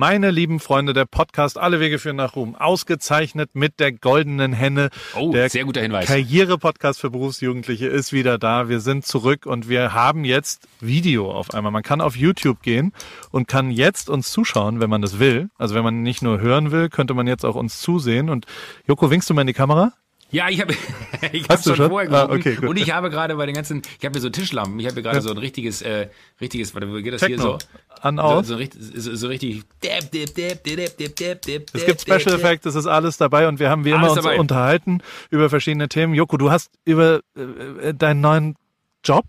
Meine lieben Freunde, der Podcast Alle Wege führen nach Ruhm, ausgezeichnet mit der goldenen Henne. Oh, der sehr guter Hinweis. Karriere-Podcast für Berufsjugendliche ist wieder da. Wir sind zurück und wir haben jetzt Video auf einmal. Man kann auf YouTube gehen und kann jetzt uns zuschauen, wenn man das will. Also wenn man nicht nur hören will, könnte man jetzt auch uns zusehen. Und Joko, winkst du mal in die Kamera? Ja, ich habe ich hab schon schon? vorher Ah, okay, gut. und ich habe gerade bei den ganzen, ich habe hier so Tischlampen, ich habe hier gerade Ja. so ein richtiges, äh, richtiges, warte, wie geht das Techno. hier so? An, So, aus. so, richtig, so, so richtig. Es gibt Special Effects, es ist alles dabei und wir haben wie immer Alles uns dabei. unterhalten über verschiedene Themen. Joko, du hast über äh, deinen neuen Job,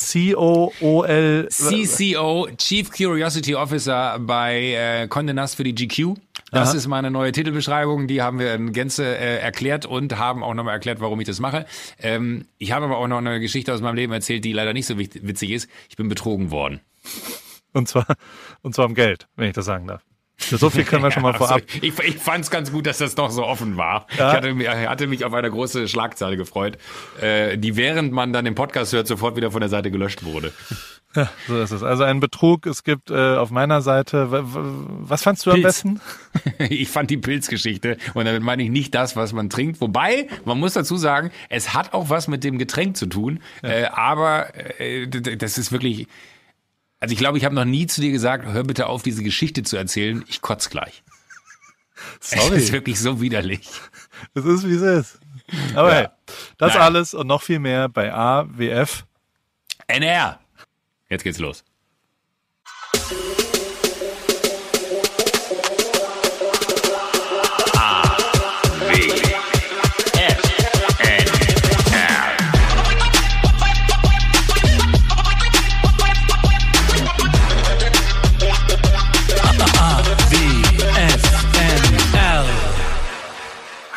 C-O-O-L, CCO, Chief Curiosity Officer bei äh, Condé Nast für die GQ. Das Aha. ist meine neue Titelbeschreibung. Die haben wir in Gänze äh, erklärt und haben auch nochmal erklärt, warum ich das mache. Ähm, ich habe aber auch noch eine Geschichte aus meinem Leben erzählt, die leider nicht so witzig ist. Ich bin betrogen worden. und zwar, und zwar um Geld, wenn ich das sagen darf. So viel können wir schon mal vorab. ich ich fand es ganz gut, dass das noch so offen war. Ja. Ich hatte, mich- hatte mich auf eine große Schlagzeile gefreut, äh, die während man dann den Podcast hört, sofort wieder von der Seite gelöscht wurde. Ja, so ist es. Also ein Betrug. Es gibt äh, auf meiner Seite, was fandst du am Pilz. besten? Ich fand die Pilzgeschichte und damit meine ich nicht das, was man trinkt. Wobei, man muss dazu sagen, es hat auch was mit dem Getränk zu tun. Äh, aber äh, das ist wirklich. Also ich glaube, ich habe noch nie zu dir gesagt, hör bitte auf, diese Geschichte zu erzählen. Ich kotz gleich. Es ist Sorry, wirklich so widerlich. es ist wie es ist. Aber Ja. hey, das Naja. alles und noch viel mehr bei AWF. NR. Jetzt geht's los.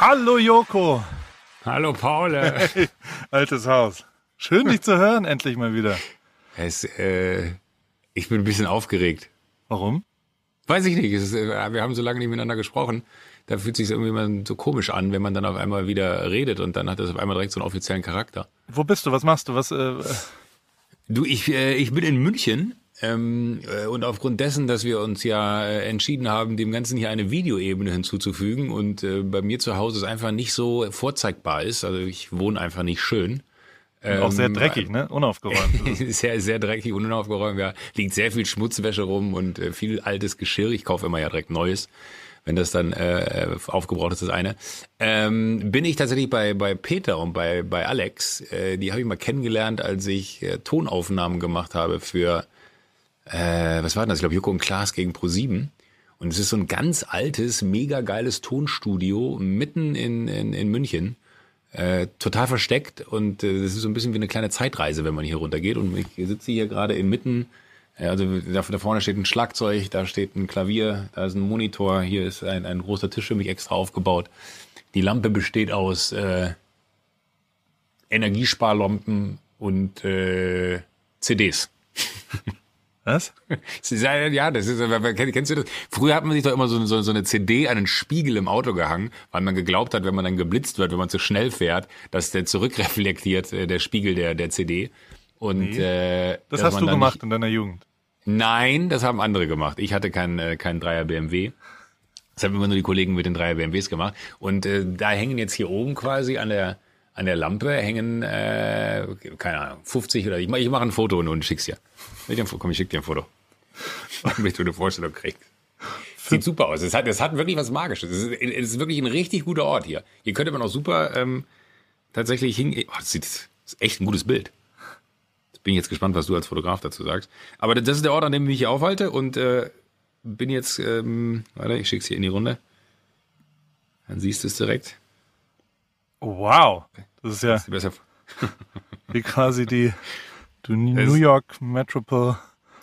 Hallo Joko, Hallo Paul. altes Haus. Schön dich zu hören, endlich mal wieder. es, äh, ich bin ein bisschen aufgeregt. Warum? Weiß ich nicht. Ist, äh, wir haben so lange nicht miteinander gesprochen. Da fühlt sich irgendwie immer so komisch an, wenn man dann auf einmal wieder redet und dann hat das auf einmal direkt so einen offiziellen Charakter. Wo bist du? Was machst du? Was? Äh, Du, ich, äh, ich bin in München ähm, äh, und aufgrund dessen, dass wir uns ja äh, entschieden haben, dem Ganzen hier eine Videoebene hinzuzufügen und äh, bei mir zu Hause es einfach nicht so vorzeigbar ist, also ich wohne einfach nicht schön. auch sehr Ähm, dreckig, ne? Unaufgeräumt. sehr, sehr dreckig und unaufgeräumt. Ja, liegt sehr viel Schmutzwäsche rum und äh, viel altes Geschirr. Ich kaufe immer ja direkt Neues, wenn das dann äh, aufgebraucht ist, das eine. Ähm, bin ich tatsächlich bei, bei Peter und bei, bei Alex. Äh, die habe ich mal kennengelernt, als ich äh, Tonaufnahmen gemacht habe für, äh, was war denn das? Ich glaube, Joko und Klaas gegen Pro7. Und es ist so ein ganz altes, mega geiles Tonstudio mitten in, in, in München äh, total versteckt und äh, das ist so ein bisschen wie eine kleine Zeitreise, wenn man hier runtergeht. Und ich sitze hier gerade inmitten, äh, also da, vorne steht ein Schlagzeug, da steht ein Klavier, da ist ein Monitor, hier ist ein, ein großer Tisch für mich extra aufgebaut. Die Lampe besteht aus äh, Energiesparlampen und äh, CDs. Was? Ja, das ist, kennst du das? Früher hat man sich doch immer so, so, so eine CD an einen Spiegel im Auto gehangen, weil man geglaubt hat, wenn man dann geblitzt wird, wenn man zu schnell fährt, dass der zurückreflektiert, äh, der Spiegel der, der CD. Und äh, Das hast du gemacht in deiner Jugend. nein, das haben andere gemacht. Ich hatte keinen äh, keinen Dreier BMW. Das haben immer nur die Kollegen mit den Dreier BMWs gemacht. Und äh, da hängen jetzt hier oben quasi an der an der Lampe hängen, äh, keine Ahnung, 50 oder ich mache ich mach ein Foto und, schick's dir. Komm, ich schick dir ein Foto. Damit du eine Vorstellung kriegst. Sieht super aus. Es hat, es hat wirklich was Magisches. Es ist, es ist wirklich ein richtig guter Ort hier. Hier könnte man auch super ähm, tatsächlich hingehen. Oh, das, sieht, das ist echt ein gutes Bild. Jetzt bin ich jetzt gespannt, was du als Fotograf dazu sagst. Aber das ist der Ort, an dem ich mich hier aufhalte und äh, bin jetzt, ähm, warte, ich schick's hier in die Runde. Dann siehst du es direkt. Wow. Das ist ja Ist besser. wie quasi die, die New York Metropole.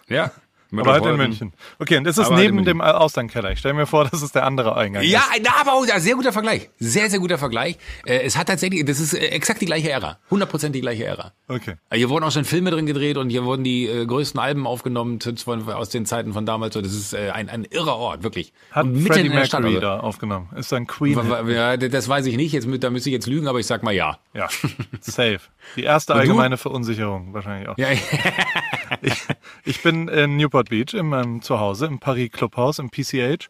Ja. Aber halt in München. Okay, und das ist Aber halt neben München. dem Auslandkeller. Ich stelle mir vor, das ist der andere Eingang. Ja, na, aber sehr guter Vergleich. Sehr, sehr guter Vergleich. Äh, es hat tatsächlich, das ist äh, exakt die gleiche Ära. 100% die gleiche Ära. Okay. Äh, Hier wurden auch schon Filme drin gedreht und hier wurden die größten Alben aufgenommen aus den Zeiten von damals. So, Das ist ein, ein irrer Ort, wirklich. Hat und Freddie in der Stadt. Mercury da aufgenommen. Ist ein Queen. ja, das weiß ich nicht, jetzt, da müsste ich jetzt lügen, aber ich sag mal ja. Ja, safe. Die erste allgemeine Verunsicherung wahrscheinlich auch. Ja, ich, ich bin in Newport Beach in meinem Zuhause, im Paris Clubhaus, im PCH.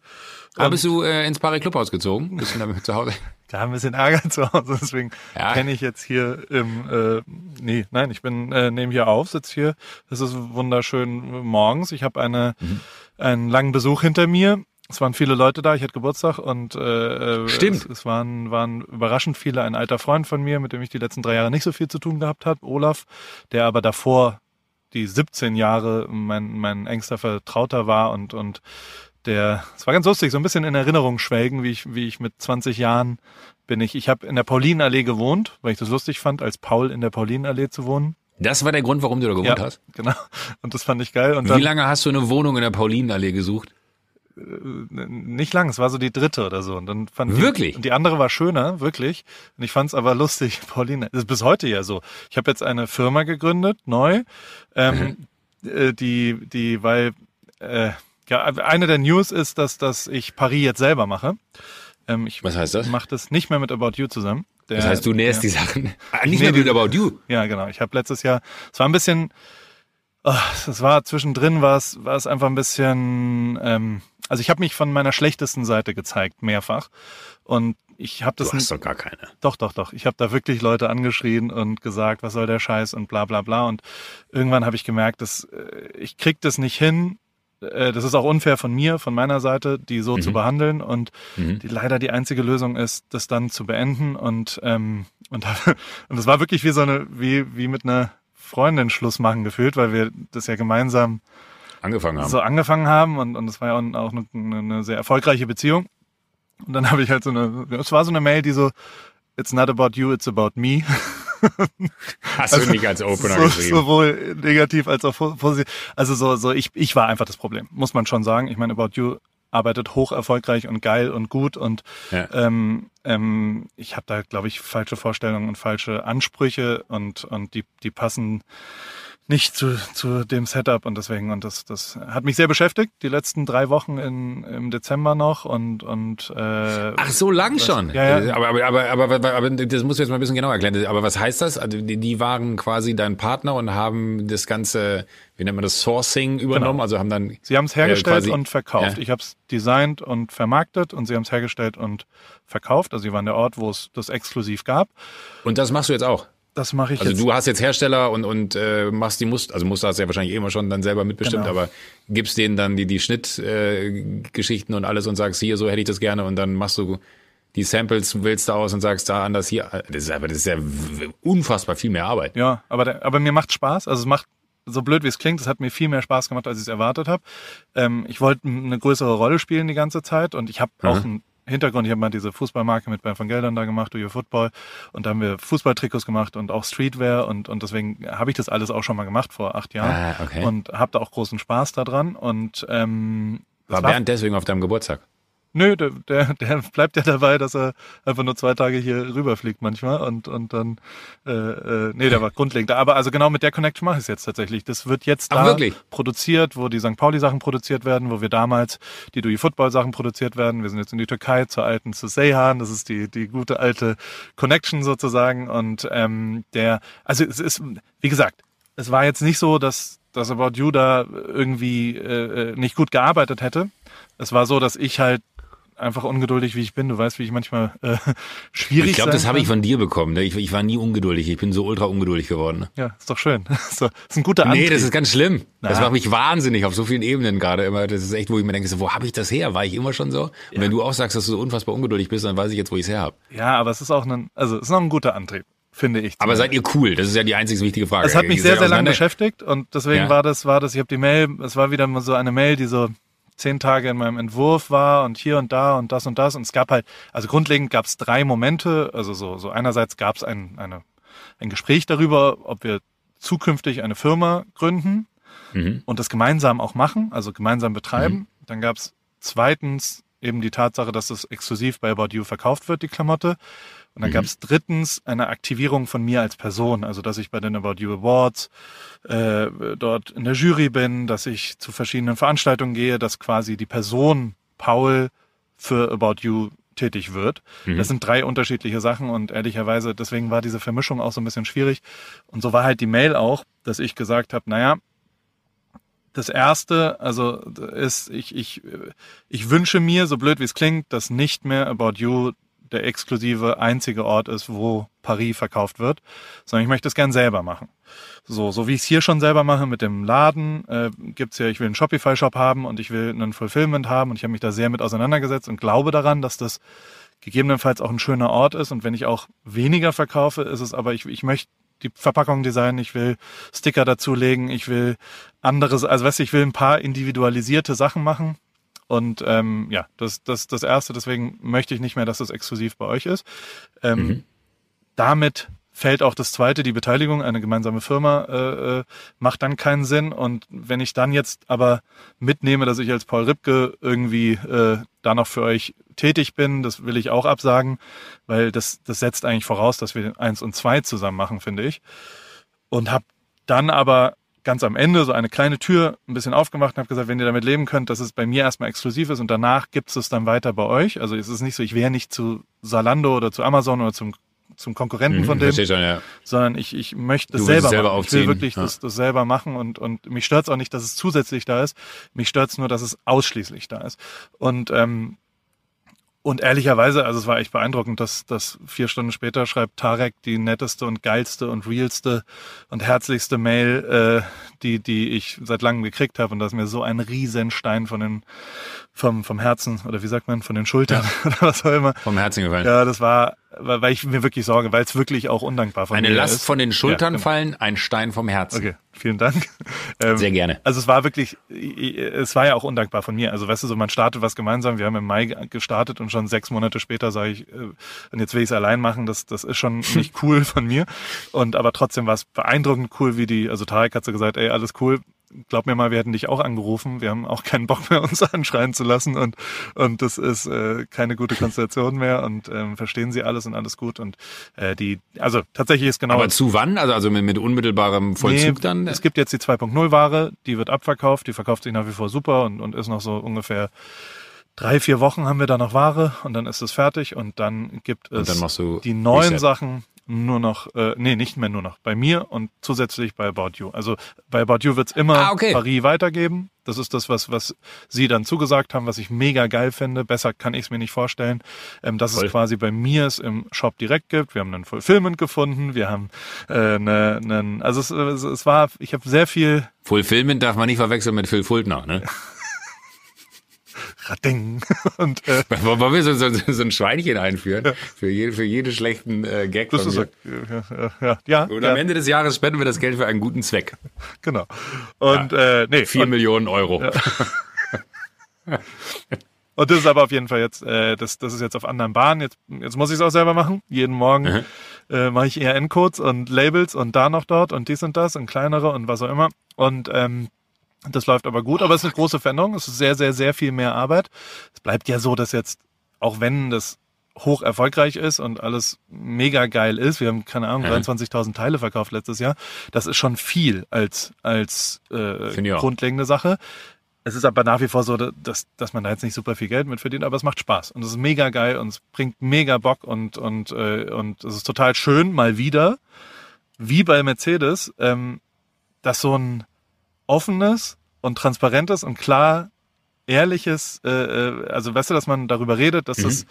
Ah, bist du äh, ins Paris Clubhaus gezogen? Bist du damit zu Hause? Da haben wir ein bisschen Ärger zu Hause, deswegen Ja. kenne ich jetzt hier im, äh, nee, nein, ich bin, äh, nehme hier auf, sitze hier. Es ist wunderschön morgens. Ich habe eine, Mhm. einen langen Besuch hinter mir. Es waren viele Leute da, ich hatte Geburtstag und äh, Stimmt. Es, es waren, waren überraschend viele. Ein alter Freund von mir, mit dem ich die letzten drei Jahre nicht so viel zu tun gehabt habe, Olaf, der aber davor die 17 Jahre mein, mein engster Vertrauter war und, und der, es war ganz lustig, so ein bisschen in Erinnerung schwelgen, wie ich, wie ich mit 20 Jahren bin ich, ich habe in der Paulinenallee gewohnt, weil ich das lustig fand, als Paul in der Paulinenallee zu wohnen. Das war der Grund, warum du da gewohnt ja, hast? genau. Und das fand ich geil. Und Wie dann, lange hast du eine Wohnung in der Paulinenallee gesucht? Nicht lang, es war so die dritte oder so. Und dann fand Wirklich? Die, und die andere war schöner, wirklich. Und ich fand es aber lustig, Pauline. Das ist bis heute ja so. Ich habe jetzt eine Firma gegründet, neu, ähm, äh, die, die, weil äh, ja, eine der News ist, dass, dass ich Paris jetzt selber mache. Ähm, ich Was heißt das? mache das nicht mehr mit About You zusammen. Der, Das heißt, du näherst der, die Sachen. Ah, nicht Nee, mehr mit About You. Ja, genau. Ich habe letztes Jahr, es war ein bisschen, oh, es war zwischendrin, war es, war es einfach ein bisschen, ähm, also ich habe mich von meiner schlechtesten Seite gezeigt, mehrfach. Und ich habe das Du hast doch gar keine. doch, doch, doch. Ich habe da wirklich Leute angeschrien und gesagt, was soll der Scheiß und bla bla bla. Und irgendwann habe ich gemerkt, dass äh, ich krieg das nicht hin. Äh, Das ist auch unfair von mir, von meiner Seite, die so zu behandeln. Und Mhm. die leider die einzige Lösung ist, das dann zu beenden. Und ähm, und und es war wirklich wie so eine, wie wie mit einer Freundin Schluss machen gefühlt, weil wir das ja gemeinsam Angefangen haben. so angefangen haben und, und es war ja auch eine, eine sehr erfolgreiche Beziehung. Und dann habe ich halt so eine, es war so eine Mail, die so, it's not about you, it's about me. Hast du nicht als Opener so, geschrieben. sowohl negativ als auch po- positiv. Also so, so ich, ich war einfach das Problem, muss man schon sagen. Ich meine, About You arbeitet hoch erfolgreich und geil und gut und Ja. ähm, ähm, ich habe da, glaube ich, falsche Vorstellungen und falsche Ansprüche und, und die, die passen nicht zu, zu dem Setup und deswegen, und das, das hat mich sehr beschäftigt, die letzten drei Wochen in, im Dezember noch und, und äh, Ach, so lang schon. Ja, ja. Aber, aber, aber, aber, aber, aber das musst du jetzt mal ein bisschen genauer erklären. Aber was heißt das? Also die, die waren quasi dein Partner und haben das ganze, wie nennt man das, Sourcing übernommen? Genau. Also haben dann Sie haben es hergestellt quasi- und verkauft. Ja. Ich habe es designt und vermarktet und sie haben es hergestellt und verkauft. Also sie waren der Ort, wo es das exklusiv gab. und das machst du jetzt auch. Das mache ich Also jetzt. du hast jetzt Hersteller und, und äh, machst die Muster, also Muster hast du ja wahrscheinlich eh immer schon dann selber mitbestimmt, Genau. aber gibst denen dann die, die Schnittgeschichten äh, und alles und sagst, hier, so hätte ich das gerne und dann machst du die Samples, wählst du aus und sagst, da anders hier. Das ist aber das ist ja unfassbar viel mehr Arbeit. Ja, aber, der, aber mir macht Spaß. Also es macht, so blöd wie es klingt, es hat mir viel mehr Spaß gemacht, als ich es erwartet habe. Ähm, ich wollte eine größere Rolle spielen die ganze Zeit und ich habe auch einen Hintergrund. Ich habe mal diese Fußballmarke mit Bernd von Geldern da gemacht, Do Football. Und da haben wir Fußballtrikots gemacht und auch Streetwear und, und deswegen habe ich das alles auch schon mal gemacht vor acht Jahren. Ah, okay. Und habe da auch großen Spaß daran. Und ähm, War Bernd deswegen auf deinem Geburtstag? Nö, der, der, der bleibt ja dabei, dass er einfach nur zwei Tage hier rüberfliegt manchmal und, und dann, äh, äh, nee, der war grundlegend. Aber also genau mit der Connection mache ich es jetzt tatsächlich. Das wird jetzt Ach, da wirklich? produziert, wo die St. Pauli-Sachen produziert werden, wo wir damals die Dui Football-Sachen produziert werden. Wir sind jetzt in die Türkei zur alten zu Seyhan. Das ist die, die gute alte Connection sozusagen. Und ähm, der, also es ist, wie gesagt, es war jetzt nicht so, dass dass About You da irgendwie äh, äh, nicht gut gearbeitet hätte. Es war so, dass ich halt einfach ungeduldig, wie ich bin. Du weißt, wie ich manchmal äh, schwierig Ich glaube, das habe ich von dir bekommen. ne? Ich, ich war nie ungeduldig. Ich bin so ultra ungeduldig geworden. ne? Ja, ist doch schön. so, ist ein guter Antrieb. Nee, das ist ganz schlimm. Das Na. macht mich wahnsinnig auf so vielen Ebenen gerade immer. Das ist echt, wo ich mir denke, so, wo habe ich das her? War ich immer schon so? Und wenn du auch sagst, dass du so unfassbar ungeduldig bist, dann weiß ich jetzt, wo ich es her habe. ja, aber es ist auch ein, also es ist noch ein guter Antrieb, finde ich. Aber seid ihr cool? Das ist ja die einzig wichtige Frage. Es hat mich sehr, sehr lange beschäftigt und deswegen Ja. war das, war das, ich habe die Mail, es war wieder mal so eine Mail, die so zehn Tage in meinem Entwurf war und hier und da und das und das und es gab halt, also grundlegend gab es drei Momente, also so, so einerseits gab es ein, eine, ein Gespräch darüber, ob wir zukünftig eine Firma gründen Mhm. und das gemeinsam auch machen, also gemeinsam betreiben. Dann gab es zweitens eben die Tatsache, dass es exklusiv bei About You verkauft wird, die Klamotte. Und dann gab es drittens eine Aktivierung von mir als Person, also dass ich bei den About You Awards äh, dort in der Jury bin, dass ich zu verschiedenen Veranstaltungen gehe, dass quasi die Person Paul für About You tätig wird. Das sind drei unterschiedliche Sachen und ehrlicherweise, deswegen war diese Vermischung auch so ein bisschen schwierig. Und so war halt die Mail auch, dass ich gesagt habe, naja, das erste, also ist, ich, ich, ich wünsche mir, so blöd wie es klingt, dass nicht mehr About You der exklusive einzige Ort ist, wo Paris verkauft wird, sondern ich möchte es gern selber machen. So, so wie ich es hier schon selber mache mit dem Laden, äh, gibt's ja, ich will einen Shopify-Shop haben und ich will einen Fulfillment haben und ich habe mich da sehr mit auseinandergesetzt und glaube daran, dass das gegebenenfalls auch ein schöner Ort ist und wenn ich auch weniger verkaufe, ist es aber, ich, ich möchte die Verpackung designen, ich will Sticker dazulegen, ich will anderes, also weißt du, ich will ein paar individualisierte Sachen machen. Und ähm, ja, das, das, das Erste, deswegen möchte ich nicht mehr, dass das exklusiv bei euch ist. Ähm, mhm. Damit fällt auch das zweite, die Beteiligung, eine gemeinsame Firma, äh, äh, macht dann keinen Sinn. Und wenn ich dann jetzt aber mitnehme, dass ich als Paul Ripke irgendwie äh, da noch für euch tätig bin, das will ich auch absagen, weil das, das setzt eigentlich voraus, dass wir eins und zwei zusammen machen, finde ich. Und habe dann aber ganz am Ende so eine kleine Tür ein bisschen aufgemacht und habe gesagt, wenn ihr damit leben könnt, dass es bei mir erstmal exklusiv ist und danach gibt es dann weiter bei euch. Also es ist nicht so, ich wäre nicht zu Salando oder zu Amazon oder zum zum Konkurrenten mhm, von dem, schon, ja. sondern ich, ich möchte das selber, selber machen. Ich will wirklich ja. das, das selber machen und, und mich stört es auch nicht, dass es zusätzlich da ist. Mich stört es nur, dass es ausschließlich da ist. Und ähm, und ehrlicherweise, also es war echt beeindruckend, dass, dass vier Stunden später schreibt Tarek die netteste und geilste und realste und herzlichste Mail, äh, die, die ich seit langem gekriegt habe. Und da ist mir so ein Riesenstein von den, vom, vom Herzen, oder wie sagt man, von den Schultern ja. oder was auch immer. Vom Herzen gefallen. Ja, das war, weil ich mir wirklich sorge, weil es wirklich auch undankbar von Eine mir Last ist. von den Schultern ja, genau. fallen, ein Stein vom Herzen. Okay vielen Dank. Ähm, Sehr gerne. Also es war wirklich, es war ja auch undankbar von mir. Also weißt du, so man startet was gemeinsam. Wir haben im Mai gestartet und schon sechs Monate später sage ich, äh, und jetzt will ich es allein machen. Das, das ist schon nicht cool von mir. Und aber trotzdem war es beeindruckend cool, wie die, also Tarek hat so gesagt, ey, alles cool, glaub mir mal, wir hätten dich auch angerufen. Wir haben auch keinen Bock mehr, uns anschreien zu lassen und und das ist äh, keine gute Konstellation mehr und ähm, verstehen sie alles und alles gut und äh, die, also tatsächlich ist genau. Aber zu wann? Also also mit, mit unmittelbarem Vollzug nee, dann? Es gibt jetzt die 2.0 Ware, die wird abverkauft, die verkauft sich nach wie vor super und und ist noch so ungefähr drei, vier Wochen haben wir da noch Ware und dann ist es fertig und dann gibt es dann die neuen Reset. Sachen, nur noch, äh, nee, nicht mehr nur noch, bei mir und zusätzlich bei About You. Also bei About You wird's immer ah, okay. Paris weitergeben. Das ist das, was, was Sie dann zugesagt haben, was ich mega geil finde. Besser kann ich es mir nicht vorstellen. Ähm, dass Voll. es quasi bei mir es im Shop direkt gibt. Wir haben einen Fulfillment gefunden. Wir haben äh, ne, ne, also es, es, es war, ich habe sehr viel. Fulfillment darf man nicht verwechseln mit Phil Fultner, ne? Rading. Und, äh, Wollen wir so, so, so ein Schweinchen einführen? Ja. Für, jede, für jeden schlechten äh, Gag. Das ist so, ja, ja, ja, Und am Ende des Jahres spenden wir das Geld für einen guten Zweck. Genau. Und ja. äh, nee. Vier und, Millionen Euro. Und das ist aber auf jeden Fall jetzt, äh, das, das ist jetzt auf anderen Bahnen. Jetzt, jetzt muss ich es auch selber machen. Jeden Morgen mhm. äh, mache ich ERN-Codes und Labels und da noch dort und dies und das und kleinere und was auch immer. Und ähm, das läuft aber gut, aber es ist eine große Veränderung. Es ist sehr, sehr, sehr viel mehr Arbeit. Es bleibt ja so, dass jetzt, auch wenn das hoch erfolgreich ist und alles mega geil ist, wir haben, keine Ahnung, 23.000 Teile verkauft letztes Jahr, das ist schon viel als, als äh, grundlegende Sache. Es ist aber nach wie vor so, dass, dass man da jetzt nicht super viel Geld mit verdient, aber es macht Spaß und es ist mega geil und es bringt mega Bock und, und, äh, und es ist total schön, mal wieder, wie bei Mercedes, ähm, dass so ein offenes und transparentes und klar ehrliches, äh, äh, also weißt du, dass man darüber redet, dass mhm. das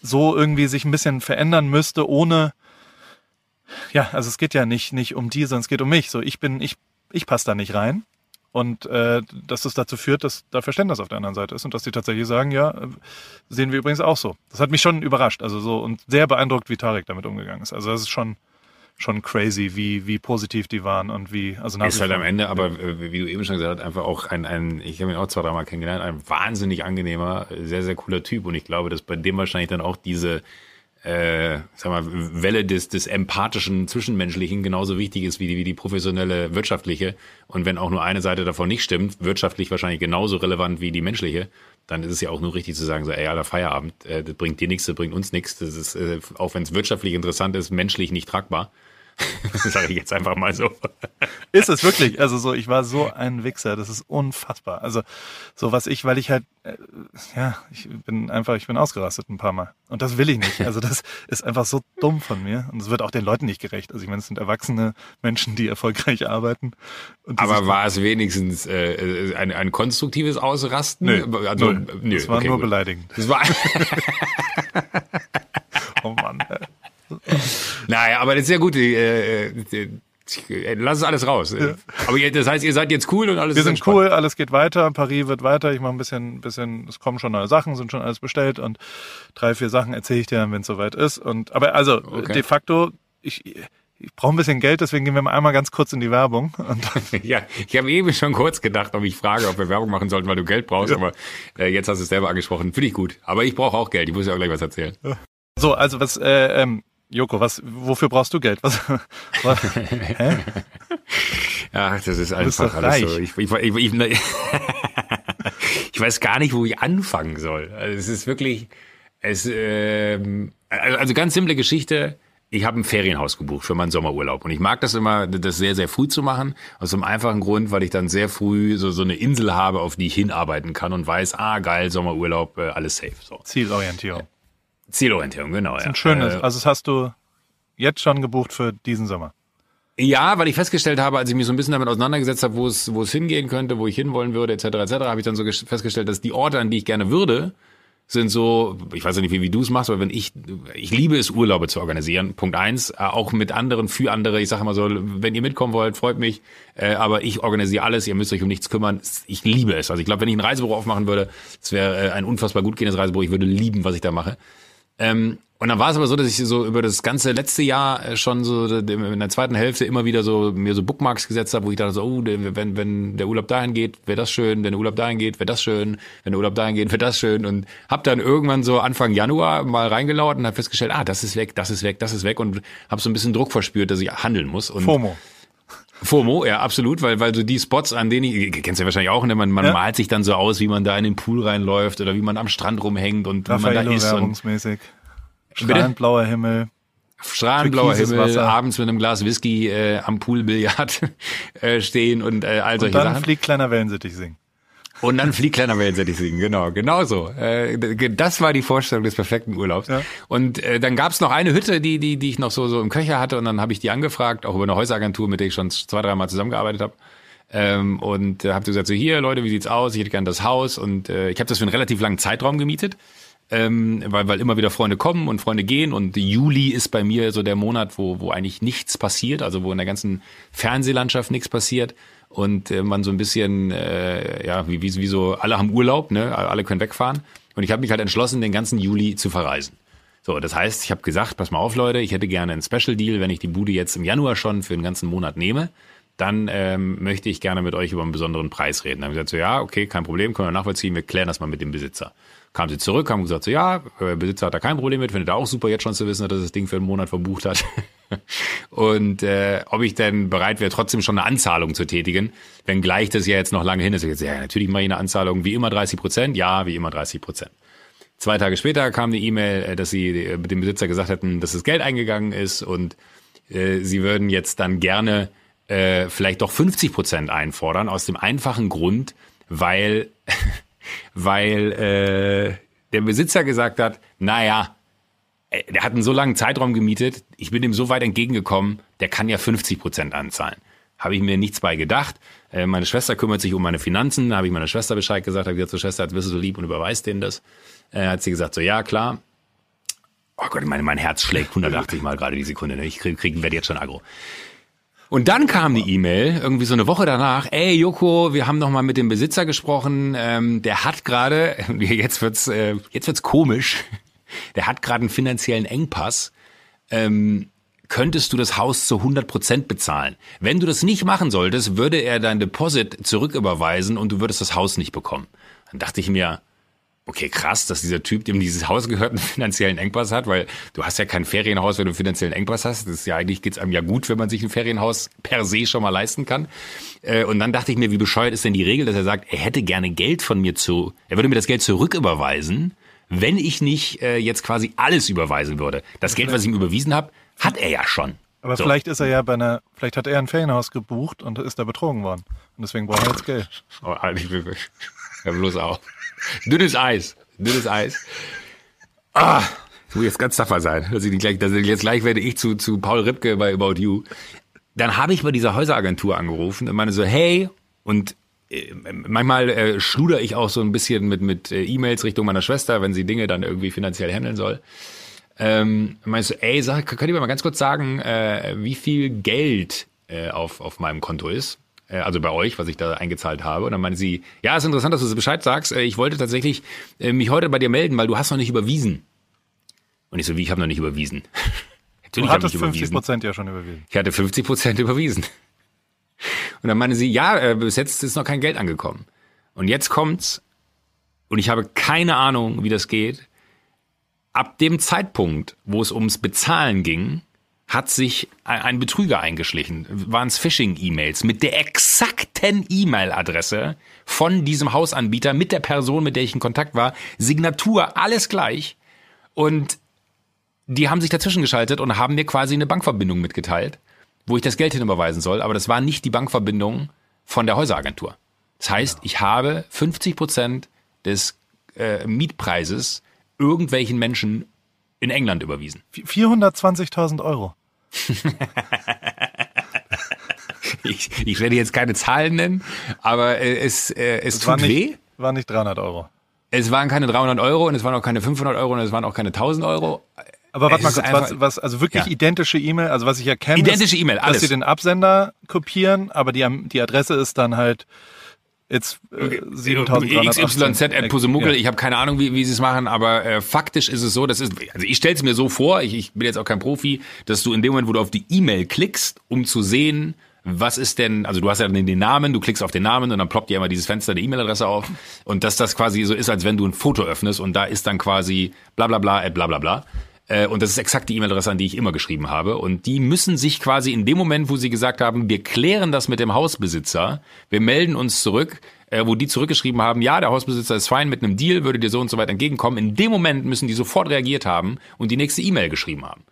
so irgendwie sich ein bisschen verändern müsste, ohne ja, also es geht ja nicht nicht um die, sondern es geht um mich. So, ich bin, ich, ich passe da nicht rein. Und äh, dass das dazu führt, dass da Verständnis auf der anderen Seite ist und dass die tatsächlich sagen, ja, äh, sehen wir übrigens auch so. Das hat mich schon überrascht, also so und sehr beeindruckt, wie Tarek damit umgegangen ist. Also das ist schon, schon crazy, wie, wie positiv die waren und wie, also Ist halt am Ende, aber äh, wie du eben schon gesagt hast, einfach auch ein, ein ich habe ihn auch zwei, dreimal kennengelernt, ein wahnsinnig angenehmer, sehr, sehr cooler Typ und ich glaube, dass bei dem wahrscheinlich dann auch diese, äh, sag mal, Welle des, des empathischen Zwischenmenschlichen genauso wichtig ist wie die, wie die professionelle wirtschaftliche. Und wenn auch nur eine Seite davon nicht stimmt, wirtschaftlich wahrscheinlich genauso relevant wie die menschliche, dann ist es ja auch nur richtig zu sagen, so, ey, aller Feierabend, äh, das bringt dir nichts, das bringt uns nichts. Das ist, äh, auch wenn es wirtschaftlich interessant ist, menschlich nicht tragbar. Sage ich jetzt einfach mal so. Ist es wirklich? Also so, ich war so ein Wichser, das ist unfassbar. Also so was ich, weil ich halt, äh, ja, ich bin einfach, ich bin ausgerastet ein paar Mal. Und das will ich nicht. Also das ist einfach so dumm von mir. Und es wird auch den Leuten nicht gerecht. Also ich meine, es sind erwachsene Menschen, die erfolgreich arbeiten. Aber war es wenigstens äh, ein, ein konstruktives Ausrasten? Nö, also, nö, das war okay, nur gut. beleidigend. Das war. Naja, aber das ist ja gut. Äh, lass es alles raus. Aber ihr, das heißt, ihr seid jetzt cool und alles Wir sind entspannt. cool, alles geht weiter, Paris wird weiter, ich mache ein bisschen, bisschen, es kommen schon neue Sachen, sind schon alles bestellt und drei, vier Sachen erzähle ich dir, wenn es soweit ist. Und aber also Okay. de facto, ich, ich brauche ein bisschen Geld, deswegen gehen wir mal einmal ganz kurz in die Werbung. Und Ja, ich habe eben schon kurz gedacht, ob ich frage, ob wir Werbung machen sollten, weil du Geld brauchst. Aber äh, jetzt hast du es selber angesprochen. Finde ich gut. Aber ich brauche auch Geld. Ich muss ja auch gleich was erzählen. so, also was, äh, ähm, Joko, was, wofür brauchst du Geld? Was, was hä? Ach, das ist einfach alles so. Ich, ich, ich, ich, weiß gar nicht, wo ich anfangen soll. Also es ist wirklich, es, ähm, also ganz simple Geschichte. Ich habe ein Ferienhaus gebucht für meinen Sommerurlaub und ich mag das immer, das sehr, sehr früh zu machen. Aus dem einfachen Grund, weil ich dann sehr früh so, so eine Insel habe, auf die ich hinarbeiten kann und weiß, ah, geil, Sommerurlaub, äh, alles safe. So. Zielorientierung. Zielorientierung, genau. ja. Ein schönes, Äh, also das hast du jetzt schon gebucht für diesen Sommer. Ja, weil ich festgestellt habe, als ich mich so ein bisschen damit auseinandergesetzt habe, wo es, wo es hingehen könnte, wo ich hinwollen würde, etc., etc., habe ich dann so ges- festgestellt, dass die Orte, an die ich gerne würde, sind so, ich weiß ja nicht, wie, wie du es machst, aber wenn ich, ich liebe es, Urlaube zu organisieren, Punkt eins, äh, auch mit anderen, für andere, ich sage immer so, wenn ihr mitkommen wollt, freut mich, äh, aber ich organisiere alles, ihr müsst euch um nichts kümmern, ich liebe es. Also ich glaube, wenn ich ein Reisebüro aufmachen würde, es wäre äh, ein unfassbar gut gehendes Reisebüro, ich würde lieben, was ich da mache. Ähm, und dann war es aber so, dass ich so über das ganze letzte Jahr äh, schon so in der zweiten Hälfte immer wieder so mir so Bookmarks gesetzt habe, wo ich dachte so, oh, wenn, wenn der Urlaub dahin geht, wäre das schön, wenn der Urlaub dahin geht, wäre das schön, wenn der Urlaub dahin geht, wäre das schön. Und hab dann irgendwann so Anfang Januar mal reingelauert und habe festgestellt, ah, das ist weg, das ist weg, das ist weg. Und habe so ein bisschen Druck verspürt, dass ich handeln muss. Und FOMO. FOMO, ja, absolut, weil, weil so die Spots, an denen ich, kennst ja wahrscheinlich auch, ne, man, man Ja. malt sich dann so aus, wie man da in den Pool reinläuft oder wie man am Strand rumhängt und wie man da ist und werbungsmäßig. Strahlend blauer Himmel. strahlenblauer Türkises Himmel, Wasser. abends mit einem Glas Whisky äh, am Poolbillard äh, stehen und äh, all Und solche dann Sachen. fliegt kleiner Wellensittich singen. Und dann fliegt kleiner Wellensittich singen, genau, genau so. Äh, das war die Vorstellung des perfekten Urlaubs. Ja. Und äh, dann gab's noch eine Hütte, die, die, die ich noch so, so im Köcher hatte und dann habe ich die angefragt, auch über eine Häuseragentur, mit der ich schon zwei, dreimal zusammengearbeitet habe. Ähm, und äh, habe gesagt, so hier Leute, wie sieht's aus? Ich hätte gern das Haus und äh, ich habe das für einen relativ langen Zeitraum gemietet ähm, weil, weil immer wieder Freunde kommen und Freunde gehen und Juli ist bei mir so der Monat, wo, wo eigentlich nichts passiert, also wo in der ganzen Fernsehlandschaft nichts passiert und äh, man so ein bisschen, äh, ja, wie, wie, wie so, alle haben Urlaub, ne, alle können wegfahren und ich habe mich halt entschlossen, den ganzen Juli zu verreisen. So, das heißt, ich habe gesagt, pass mal auf, Leute, ich hätte gerne einen Special Deal, wenn ich die Bude jetzt im Januar schon für den ganzen Monat nehme, dann ähm, möchte ich gerne mit euch über einen besonderen Preis reden. Dann haben wir gesagt, so ja, okay, kein Problem, können wir nachvollziehen, wir klären das mal mit dem Besitzer. Kamen sie zurück, haben gesagt, so ja, Besitzer hat da kein Problem mit, findet er auch super, jetzt schon zu wissen, dass er das Ding für einen Monat verbucht hat. Und äh, ob ich denn bereit wäre, trotzdem schon eine Anzahlung zu tätigen, wenngleich das ja jetzt noch lange hin ist. Ich gesagt, ja, natürlich mache ich eine Anzahlung, wie immer 30 Prozent, ja, wie immer 30 Prozent. Zwei Tage später kam die E-Mail, äh, dass sie äh, dem Besitzer gesagt hätten, dass das Geld eingegangen ist und äh, sie würden jetzt dann gerne äh, vielleicht doch 50 Prozent einfordern, aus dem einfachen Grund, weil, weil äh, der Besitzer gesagt hat, naja, äh, der hat einen so langen Zeitraum gemietet, ich bin ihm so weit entgegengekommen, der kann ja 50 Prozent anzahlen. Habe ich mir nichts bei gedacht. Äh, meine Schwester kümmert sich um meine Finanzen, da habe ich meiner Schwester Bescheid gesagt, habe gesagt, so Schwester, jetzt bist du so lieb und überweist denen das. Äh, hat sie gesagt, so ja, klar. Oh Gott, mein, mein Herz schlägt 180 Mal gerade die Sekunde. Ne? Ich krieg, krieg, werde jetzt schon aggro. Und dann kam die E-Mail, irgendwie so eine Woche danach, ey Joko, wir haben noch mal mit dem Besitzer gesprochen, ähm, der hat gerade, jetzt wird's, äh, jetzt wird's komisch, der hat gerade einen finanziellen Engpass, ähm, könntest du das Haus zu 100 Prozent bezahlen. Wenn du das nicht machen solltest, würde er dein Deposit zurücküberweisen und du würdest das Haus nicht bekommen. Dann dachte ich mir, okay, krass, dass dieser Typ, dem dieses Haus gehört, einen finanziellen Engpass hat, weil du hast ja kein Ferienhaus, wenn du einen finanziellen Engpass hast. Das ist ja eigentlich geht's einem ja gut, wenn man sich ein Ferienhaus per se schon mal leisten kann. Äh, Und dann dachte ich mir, wie bescheuert ist denn die Regel, dass er sagt, er hätte gerne Geld von mir zu, er würde mir das Geld zurücküberweisen, wenn ich nicht äh, jetzt quasi alles überweisen würde. Das Geld, was ich ihm überwiesen habe, hat er ja schon. Aber So. vielleicht ist er ja bei einer, vielleicht hat er ein Ferienhaus gebucht und ist da betrogen worden. Und deswegen braucht er jetzt Geld. Oh, hör bloß auf. Dünnes Eis. Dünnes Eis. Ah, ich muss jetzt ganz tapfer sein. Dass ich gleich, dass ich jetzt gleich werde ich zu, zu Paul Ripke bei About You. Dann habe ich bei dieser Häuseragentur angerufen und meine so, hey, und äh, manchmal äh, schluder ich auch so ein bisschen mit, mit äh, E-Mails Richtung meiner Schwester, wenn sie Dinge dann irgendwie finanziell handeln soll. Ähm, meinst du, ey, sag, könnt ihr mir mal ganz kurz sagen, äh, wie viel Geld äh, auf, auf meinem Konto ist? Äh, also bei euch, was ich da eingezahlt habe. Und dann meinte sie, ja, ist interessant, dass du Bescheid sagst. Äh, ich wollte tatsächlich äh, mich heute bei dir melden, weil du hast noch nicht überwiesen. Und ich so, wie, ich habe noch nicht überwiesen. Du Natürlich ich hattest 50 überwiesen. Prozent ja schon überwiesen. Ich hatte 50 Prozent überwiesen. Und dann meinte sie, ja, bis jetzt ist noch kein Geld angekommen. Und jetzt kommt's, und ich habe keine Ahnung, wie das geht. Ab dem Zeitpunkt, wo es ums Bezahlen ging, hat sich ein ein Betrüger eingeschlichen. Waren es Phishing-E-Mails mit der exakten E-Mail-Adresse von diesem Hausanbieter, mit der Person, mit der ich in Kontakt war. Signatur, alles gleich. Und die haben sich dazwischen geschaltet und haben mir quasi eine Bankverbindung mitgeteilt, wo ich das Geld hinüberweisen soll. Aber das war nicht die Bankverbindung von der Häuseragentur. Das heißt, ich habe 50 Prozent des äh, Mietpreises irgendwelchen Menschen in England überwiesen. 420.000 Euro. Ich, ich werde jetzt keine Zahlen nennen, aber äh, es, äh, es war tut weh. nicht, war nicht 300 Euro. Es waren keine 300 Euro und es waren auch keine 500 Euro und es waren auch keine 1000 Euro. Aber warte Es mal kurz, was, was, also wirklich Ja. identische E-Mail, also was ich erkenne, Identische dass, E-Mail, dass sie den Absender kopieren, aber die, die Adresse ist dann halt jetzt äh, 7380. XYZ at Pusemuckel, Ja. ich habe keine Ahnung, wie, wie sie es machen, aber äh, faktisch ist es so, das ist, also ich stelle es mir so vor, ich, ich bin jetzt auch kein Profi, dass du in dem Moment, wo du auf die E-Mail klickst, um zu sehen, was ist denn, also du hast ja den, den Namen, du klickst auf den Namen und dann ploppt dir immer dieses Fenster der E-Mail-Adresse auf und dass das quasi so ist, als wenn du ein Foto öffnest und da ist dann quasi bla bla bla at bla bla bla. Äh, Und das ist exakt die E-Mail-Adresse, an die ich immer geschrieben habe. Und die müssen sich quasi in dem Moment, wo sie gesagt haben, wir klären das mit dem Hausbesitzer, wir melden uns zurück, äh, wo die zurückgeschrieben haben, ja, der Hausbesitzer ist fein mit einem Deal, würde dir so und so weit entgegenkommen. In dem Moment müssen die sofort reagiert haben und die nächste E-Mail geschrieben haben.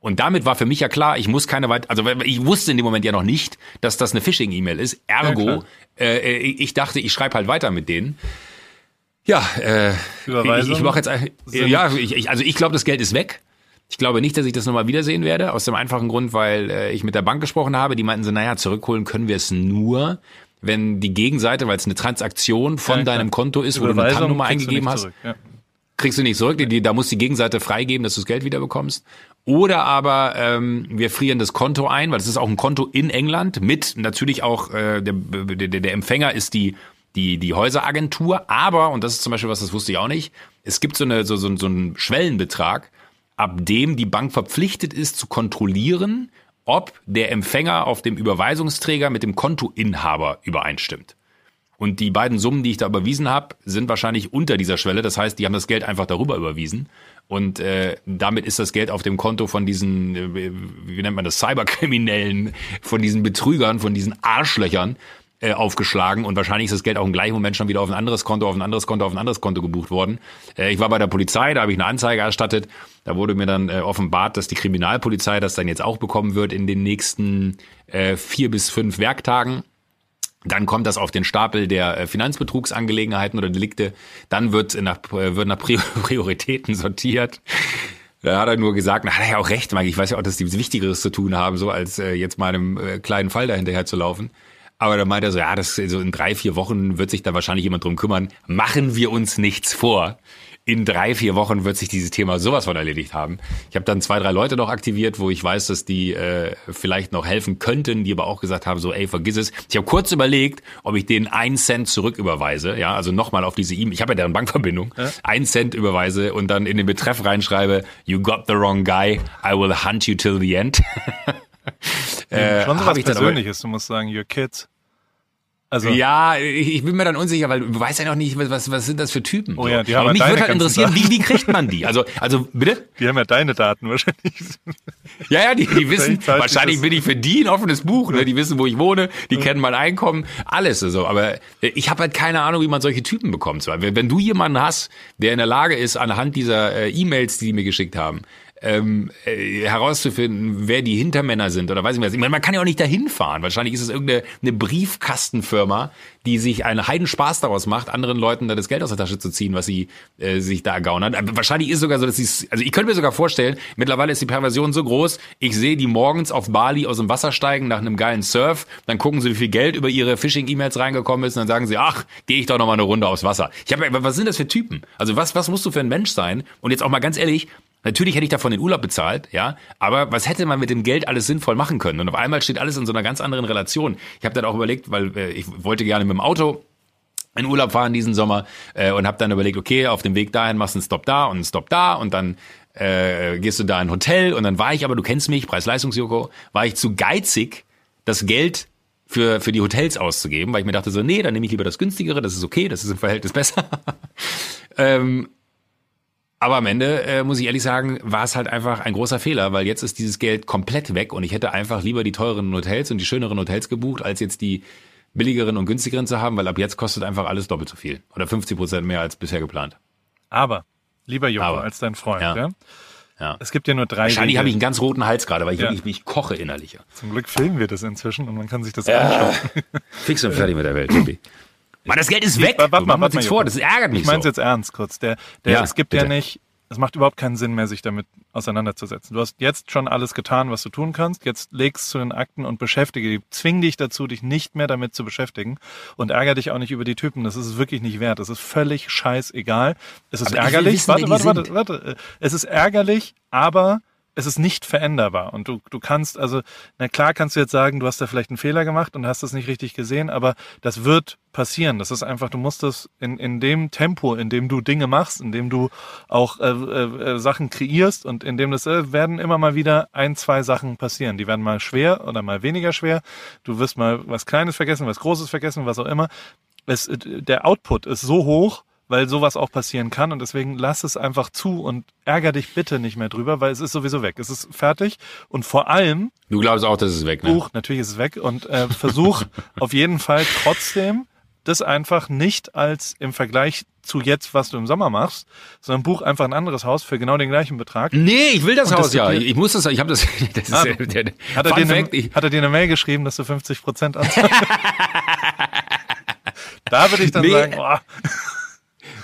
Und damit war für mich ja klar, ich muss keine weit, also ich wusste in dem Moment ja noch nicht, dass das eine Phishing-E-Mail ist. Ergo, klar. äh, ich dachte, ich schreibe halt weiter mit denen. Ja, äh, Überweisung ich, ich mache jetzt, sind- ja, ich, ich, also ich glaube, das Geld ist weg. Ich glaube nicht, dass ich das nochmal wiedersehen werde, aus dem einfachen Grund, weil äh, ich mit der Bank gesprochen habe. Die meinten so, naja, zurückholen können wir es nur, wenn die Gegenseite, weil es eine Transaktion von Ja, deinem Konto ist, wo du eine TAN-Nummer eingegeben hast zurück, Ja. kriegst du nicht zurück. Die, die, da muss die Gegenseite freigeben, dass du das Geld wieder bekommst. Oder aber ähm, wir frieren das Konto ein, weil das ist auch ein Konto in England mit natürlich auch äh, der, der, der Empfänger ist die die die Häuseragentur. Aber und das ist zum Beispiel was, das wusste ich auch nicht. Es gibt so eine so so, so einen Schwellenbetrag, ab dem die Bank verpflichtet ist zu kontrollieren, ob der Empfänger auf dem Überweisungsträger mit dem Kontoinhaber übereinstimmt. Und die beiden Summen, die ich da überwiesen habe, sind wahrscheinlich unter dieser Schwelle. Das heißt, die haben das Geld einfach darüber überwiesen. Und äh, damit ist das Geld auf dem Konto von diesen, äh, wie nennt man das, Cyberkriminellen, von diesen Betrügern, von diesen Arschlöchern äh, aufgeschlagen. Und wahrscheinlich ist das Geld auch im gleichen Moment schon wieder auf ein anderes Konto, auf ein anderes Konto, auf ein anderes Konto gebucht worden. Äh, ich war bei der Polizei, da habe ich eine Anzeige erstattet. Da wurde mir dann äh, offenbart, dass die Kriminalpolizei das dann jetzt auch bekommen wird in den nächsten äh, vier bis fünf Werktagen. Dann kommt das auf den Stapel der äh, Finanzbetrugsangelegenheiten oder Delikte. Dann wird nach, äh, wird nach Prior- Prioritäten sortiert. Da hat er nur gesagt, na, hat er ja auch recht, Mike. Ich weiß ja auch, dass die Wichtigeres zu tun haben, so als jetzt meinem äh, kleinen Fall da hinterher zu laufen. Aber da meint er so, ja, das so in drei, vier Wochen wird sich da wahrscheinlich jemand drum kümmern. Machen wir uns nichts vor. In drei, vier Wochen wird sich dieses Thema sowas von erledigt haben. Ich habe dann zwei, drei Leute noch aktiviert, wo ich weiß, dass die äh, vielleicht noch helfen könnten, die aber auch gesagt haben, so, ey, vergiss es. Ich habe kurz überlegt, ob ich denen einen Cent zurücküberweise, ja, also nochmal auf diese E-Mail, ich habe ja deren Bankverbindung, einen Cent überweise und dann in den Betreff reinschreibe, you got the wrong guy, I will hunt you till the end. äh, Schon so was ich Persönliches. Du musst sagen, your kids. Also, Ja, ich, bin mir dann unsicher, weil du weißt ja noch nicht, was, was sind das für Typen. Oh ja, die haben Aber ja mich würde halt interessieren, wie, wie kriegt man die? Also, also bitte? die haben ja deine Daten wahrscheinlich. Ja, ja, die, die wissen, wahrscheinlich bin ich für die ein offenes Buch, ne? die wissen, wo ich wohne, die kennen mein Einkommen, alles so. Aber äh, ich habe halt keine Ahnung, wie man solche Typen bekommt. Wenn du jemanden hast, der in der Lage ist, anhand dieser äh, E-Mails, die die mir geschickt haben, ähm, äh, herauszufinden, wer die Hintermänner sind oder weiß ich was. Ich meine, man kann ja auch nicht dahin fahren. Wahrscheinlich ist es irgendeine eine Briefkastenfirma, die sich einen Heidenspaß daraus macht, anderen Leuten da das Geld aus der Tasche zu ziehen, was sie äh, sich da ergaunern. Wahrscheinlich ist es sogar so, dass sie also ich könnte mir sogar vorstellen, mittlerweile ist die Perversion so groß, ich sehe die morgens auf Bali aus dem Wasser steigen nach einem geilen Surf, dann gucken sie, wie viel Geld über ihre Phishing-E-Mails reingekommen ist und dann sagen sie, ach, gehe ich doch noch mal eine Runde aufs Wasser. Ich habe, was sind das für Typen? Also was, was musst du für ein Mensch sein? Und jetzt auch mal ganz ehrlich, Natürlich hätte ich davon den Urlaub bezahlt, ja, aber was hätte man mit dem Geld alles sinnvoll machen können? Und auf einmal steht alles in so einer ganz anderen Relation. Ich habe dann auch überlegt, weil äh, ich wollte gerne mit dem Auto in Urlaub fahren diesen Sommer äh, und habe dann überlegt, okay, auf dem Weg dahin machst du einen Stop da und einen Stop da und dann äh, gehst du da in ein Hotel und dann war ich aber, du kennst mich, Preis-Leistungs-Joko, war ich zu geizig, das Geld für, für die Hotels auszugeben, weil ich mir dachte so, nee, dann nehme ich lieber das günstigere, das ist okay, das ist im Verhältnis besser. ähm, aber am Ende, äh, muss ich ehrlich sagen, war es halt einfach ein großer Fehler, weil jetzt ist dieses Geld komplett weg und ich hätte einfach lieber die teureren Hotels und die schöneren Hotels gebucht, als jetzt die billigeren und günstigeren zu haben, weil ab jetzt kostet einfach alles doppelt so viel. Oder 50 Prozent mehr als bisher geplant. Aber, lieber Joko, Aber, als dein Freund, ja. ja? Ja. Es gibt ja nur drei. Wahrscheinlich habe ich einen ganz roten Hals gerade, weil ich ja. wirklich ich koche innerlicher. Zum Glück filmen wir das inzwischen und man kann sich das ja. anschauen. Fix und fertig mit der Welt, Baby. Mann, das Geld ist weg. Warte mal, warte mal, vor, das ärgert mich Ich meine es so. jetzt ernst kurz. Der, der, ja, es gibt bitte. ja nicht, es macht überhaupt keinen Sinn mehr, sich damit auseinanderzusetzen. Du hast jetzt schon alles getan, was du tun kannst. Jetzt legst zu den Akten und beschäftige dich. Zwing dich dazu, dich nicht mehr damit zu beschäftigen und ärgere dich auch nicht über die Typen. Das ist wirklich nicht wert. Das ist völlig scheißegal. Es ist aber ärgerlich. Wissen, warte, warte, warte, warte. Es ist ärgerlich, aber es ist nicht veränderbar. Und du, du kannst, also, na klar kannst du jetzt sagen, du hast da vielleicht einen Fehler gemacht und hast das nicht richtig gesehen, aber das wird passieren. Das ist einfach, du musst das in, in dem Tempo, in dem du Dinge machst, in dem du auch äh, äh, Sachen kreierst und in dem das äh, werden immer mal wieder ein, zwei Sachen passieren. Die werden mal schwer oder mal weniger schwer. Du wirst mal was Kleines vergessen, was Großes vergessen, was auch immer. Es, der Output ist so hoch, weil sowas auch passieren kann und deswegen lass es einfach zu und ärger dich bitte nicht mehr drüber, weil es ist sowieso weg. Es ist fertig und vor allem. Du glaubst auch, dass es weg, ne? Buch, natürlich ist es weg und äh, versuch auf jeden Fall trotzdem das einfach nicht als im Vergleich zu jetzt, was du im Sommer machst, sondern buch einfach ein anderes Haus für genau den gleichen Betrag. Nee, ich will das und Haus das ja. Ich muss das, ich habe das. das ah, ist, der, der hat, er dir eine, hat er dir eine Mail geschrieben, dass du 50 Prozent anzahlst? da würde ich dann nee. sagen, oh.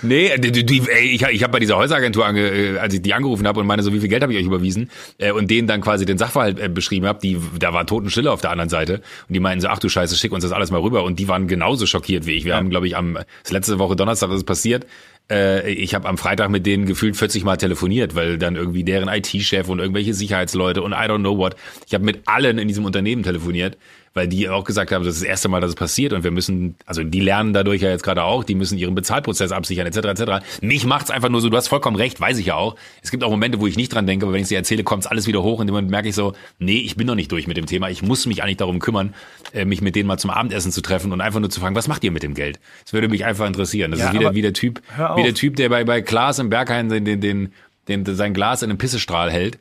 Nee, die, die, ey, ich, ich habe bei dieser Häuseragentur, ange, äh, als ich die angerufen habe und meine so, wie viel Geld habe ich euch überwiesen äh, und denen dann quasi den Sachverhalt äh, beschrieben habe, die, da war Totenstille auf der anderen Seite und die meinten so, ach du Scheiße, schick uns das alles mal rüber und die waren genauso schockiert wie ich. Wir ja. haben, glaube ich, am das letzte Woche Donnerstag ist es passiert, äh, ich habe am Freitag mit denen gefühlt 40 Mal telefoniert, weil dann irgendwie deren IT-Chef und irgendwelche Sicherheitsleute und I don't know what. Ich habe mit allen in diesem Unternehmen telefoniert weil die auch gesagt haben, das ist das erste Mal, dass es passiert und wir müssen, also die lernen dadurch ja jetzt gerade auch, die müssen ihren Bezahlprozess absichern etc. etc. Mich macht's einfach nur so, du hast vollkommen recht, weiß ich ja auch. Es gibt auch Momente, wo ich nicht dran denke, aber wenn ich sie erzähle, kommt's alles wieder hoch und im Moment merke ich so, nee, ich bin noch nicht durch mit dem Thema. Ich muss mich eigentlich darum kümmern, äh, mich mit denen mal zum Abendessen zu treffen und einfach nur zu fragen, was macht ihr mit dem Geld? Das würde mich einfach interessieren. Das ja, ist wieder wie der Typ, wie der Typ, der bei bei Klaas im Berghain den den den, den sein Glas in einem Pissestrahl hält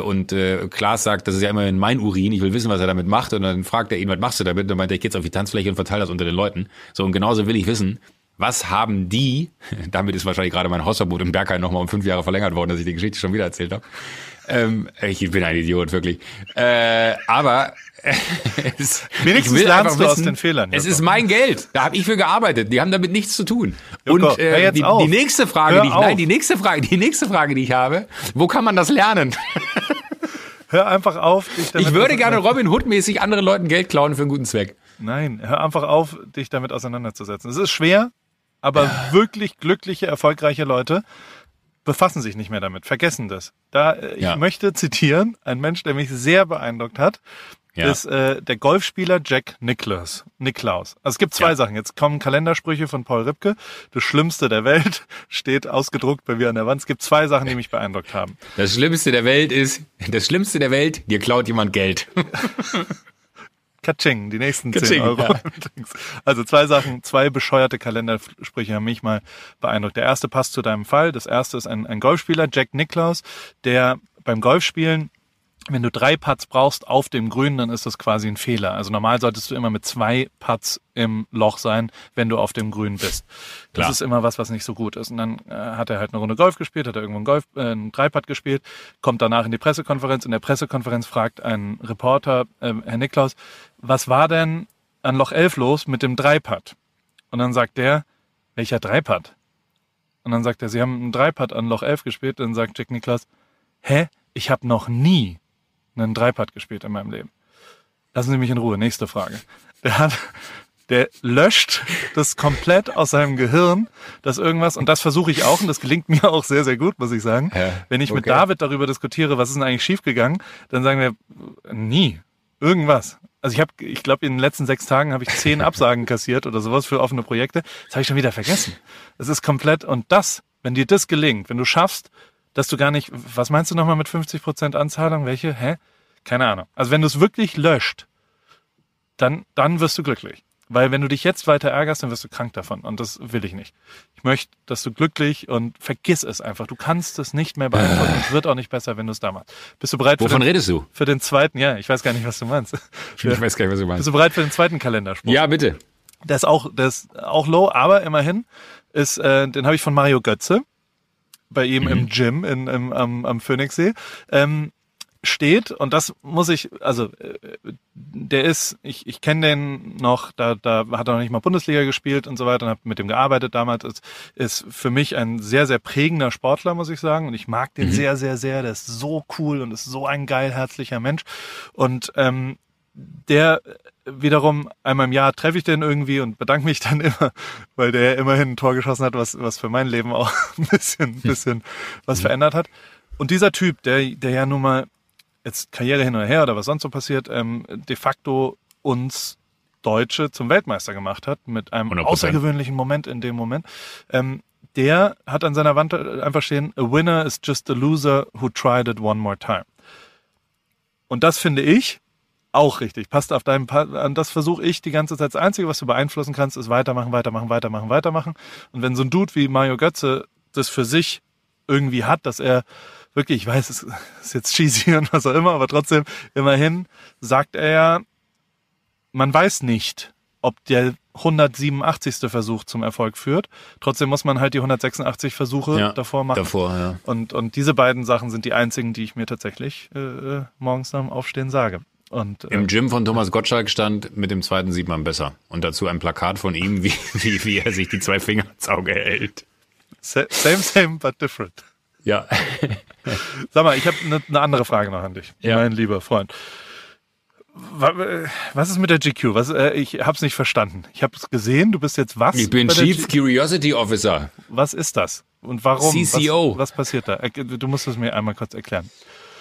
und äh, Klaas sagt, das ist ja immerhin mein Urin, ich will wissen, was er damit macht. Und dann fragt er ihn, was machst du damit? Und dann meint er, ich jetzt auf die Tanzfläche und verteile das unter den Leuten. So, und genauso will ich wissen, was haben die, damit ist wahrscheinlich gerade mein Hausverbot im Bergheim nochmal um fünf Jahre verlängert worden, dass ich die Geschichte schon wieder erzählt habe. Ähm, ich bin ein Idiot, wirklich. Äh, aber es, Wenigstens lernst du wissen, aus den Fehlern. Es ist mein Geld. Da habe ich für gearbeitet. Die haben damit nichts zu tun. Joko, Und äh, die, die, nächste Frage, die ich, nein, die nächste Frage, die nächste Frage, die ich habe, wo kann man das lernen? Hör einfach auf, dich damit Ich würde gerne Robin Hood mäßig anderen Leuten Geld klauen für einen guten Zweck. Nein, hör einfach auf, dich damit auseinanderzusetzen. Es ist schwer, aber ja. wirklich glückliche, erfolgreiche Leute befassen sich nicht mehr damit, vergessen das. Da äh, ich ja. möchte zitieren, ein Mensch, der mich sehr beeindruckt hat, ja. ist äh, der Golfspieler Jack Nicklaus. Nicklaus. Also es gibt zwei ja. Sachen. Jetzt kommen Kalendersprüche von Paul Ripke. Das Schlimmste der Welt steht ausgedruckt bei mir an der Wand. Es gibt zwei Sachen, die mich beeindruckt haben. Das Schlimmste der Welt ist, das Schlimmste der Welt, dir klaut jemand Geld. Katsching, die nächsten Katsching, 10 Euro. Ja. Also zwei Sachen, zwei bescheuerte Kalendersprüche haben mich mal beeindruckt. Der erste passt zu deinem Fall. Das erste ist ein, ein Golfspieler, Jack Nicklaus, der beim Golfspielen wenn du drei Putts brauchst auf dem Grün, dann ist das quasi ein Fehler. Also normal solltest du immer mit zwei Putts im Loch sein, wenn du auf dem Grün bist. Das Klar. ist immer was, was nicht so gut ist. Und dann äh, hat er halt eine Runde Golf gespielt, hat er irgendwo einen Golf, äh, einen Dreipad gespielt, kommt danach in die Pressekonferenz. In der Pressekonferenz fragt ein Reporter, äh, Herr Niklaus, was war denn an Loch 11 los mit dem Dreipad? Und dann sagt der, welcher Dreipad? Und dann sagt er, Sie haben einen Dreipad an Loch 11 gespielt. Dann sagt Jack Nicklaus, hä? Ich habe noch nie einen Dreipad gespielt in meinem Leben. Lassen Sie mich in Ruhe. Nächste Frage. Der hat, der löscht das komplett aus seinem Gehirn, dass irgendwas, und das versuche ich auch, und das gelingt mir auch sehr, sehr gut, muss ich sagen. Ja, Wenn ich mit okay. David darüber diskutiere, was ist denn eigentlich schiefgegangen, dann sagen wir, nie. Irgendwas. Also ich habe, ich glaube, in den letzten sechs Tagen habe ich zehn Absagen kassiert oder sowas für offene Projekte. Das habe ich schon wieder vergessen. Es ist komplett, und das, wenn dir das gelingt, wenn du schaffst, dass du gar nicht, was meinst du nochmal mit 50% Anzahlung? Welche? Hä? Keine Ahnung. Also wenn du es wirklich löscht, dann, dann wirst du glücklich. Weil wenn du dich jetzt weiter ärgerst, dann wirst du krank davon. Und das will ich nicht. Ich möchte, dass du glücklich und vergiss es einfach. Du kannst es nicht mehr beantworten. Es wird auch nicht besser, wenn du es da machst. Bist du bereit für Wovon den, redest du? für den zweiten? Ja, ich weiß gar nicht, was du meinst. Ich weiß gar nicht, was du Bist meinst. du bereit für den zweiten Kalenderspruch? Ja, bitte. Der ist auch, der ist auch low, aber immerhin ist, äh, den habe ich von Mario Götze bei ihm im Gym in, im, am, am Phoenixsee. Ähm, steht und das muss ich, also äh, der ist, ich, ich kenne den noch, da, da hat er noch nicht mal Bundesliga gespielt und so weiter und habe mit dem gearbeitet damals. Ist, ist für mich ein sehr, sehr prägender Sportler, muss ich sagen. Und ich mag den sehr, sehr, sehr. Der ist so cool und ist so ein geil herzlicher Mensch. Und ähm, der wiederum einmal im Jahr treffe ich den irgendwie und bedanke mich dann immer, weil der immerhin ein Tor geschossen hat, was, was für mein Leben auch ein bisschen, ein bisschen was verändert hat. Und dieser Typ, der, der ja nun mal jetzt Karriere hin oder her oder was sonst so passiert, ähm, de facto uns Deutsche zum Weltmeister gemacht hat, mit einem 100%. außergewöhnlichen Moment in dem Moment. Ähm, der hat an seiner Wand einfach stehen, a winner is just a loser who tried it one more time. Und das finde ich auch richtig. Passt auf deinem, Pa- an das versuche ich die ganze Zeit. Das Einzige, was du beeinflussen kannst, ist weitermachen, weitermachen, weitermachen, weitermachen. Und wenn so ein Dude wie Mario Götze das für sich irgendwie hat, dass er wirklich, ich weiß, es ist jetzt cheesy und was auch immer, aber trotzdem, immerhin sagt er ja, man weiß nicht, ob der 187. Versuch zum Erfolg führt. Trotzdem muss man halt die 186 Versuche Ja, davor machen. Davor, ja. Und, und diese beiden Sachen sind die einzigen, die ich mir tatsächlich äh, morgens nach dem Aufstehen sage. Und äh, Im Gym von Thomas Gottschalk stand, mit dem zweiten sieht man besser. Und dazu ein Plakat von ihm, wie, wie, wie er sich die zwei Finger ins Auge hält. sa- same, same, but different. Ja. Sag mal, ich habe eine ne andere Frage noch an dich, Ja. mein lieber Freund. Äh, Was ist mit der GQ? Was, äh, ich habe es nicht verstanden. Ich habe es gesehen. Du bist jetzt was? Ich bin Chief Curiosity Officer. Was ist das? Und warum? CCO. Was, was passiert da? Erk- Du musst es mir einmal kurz erklären.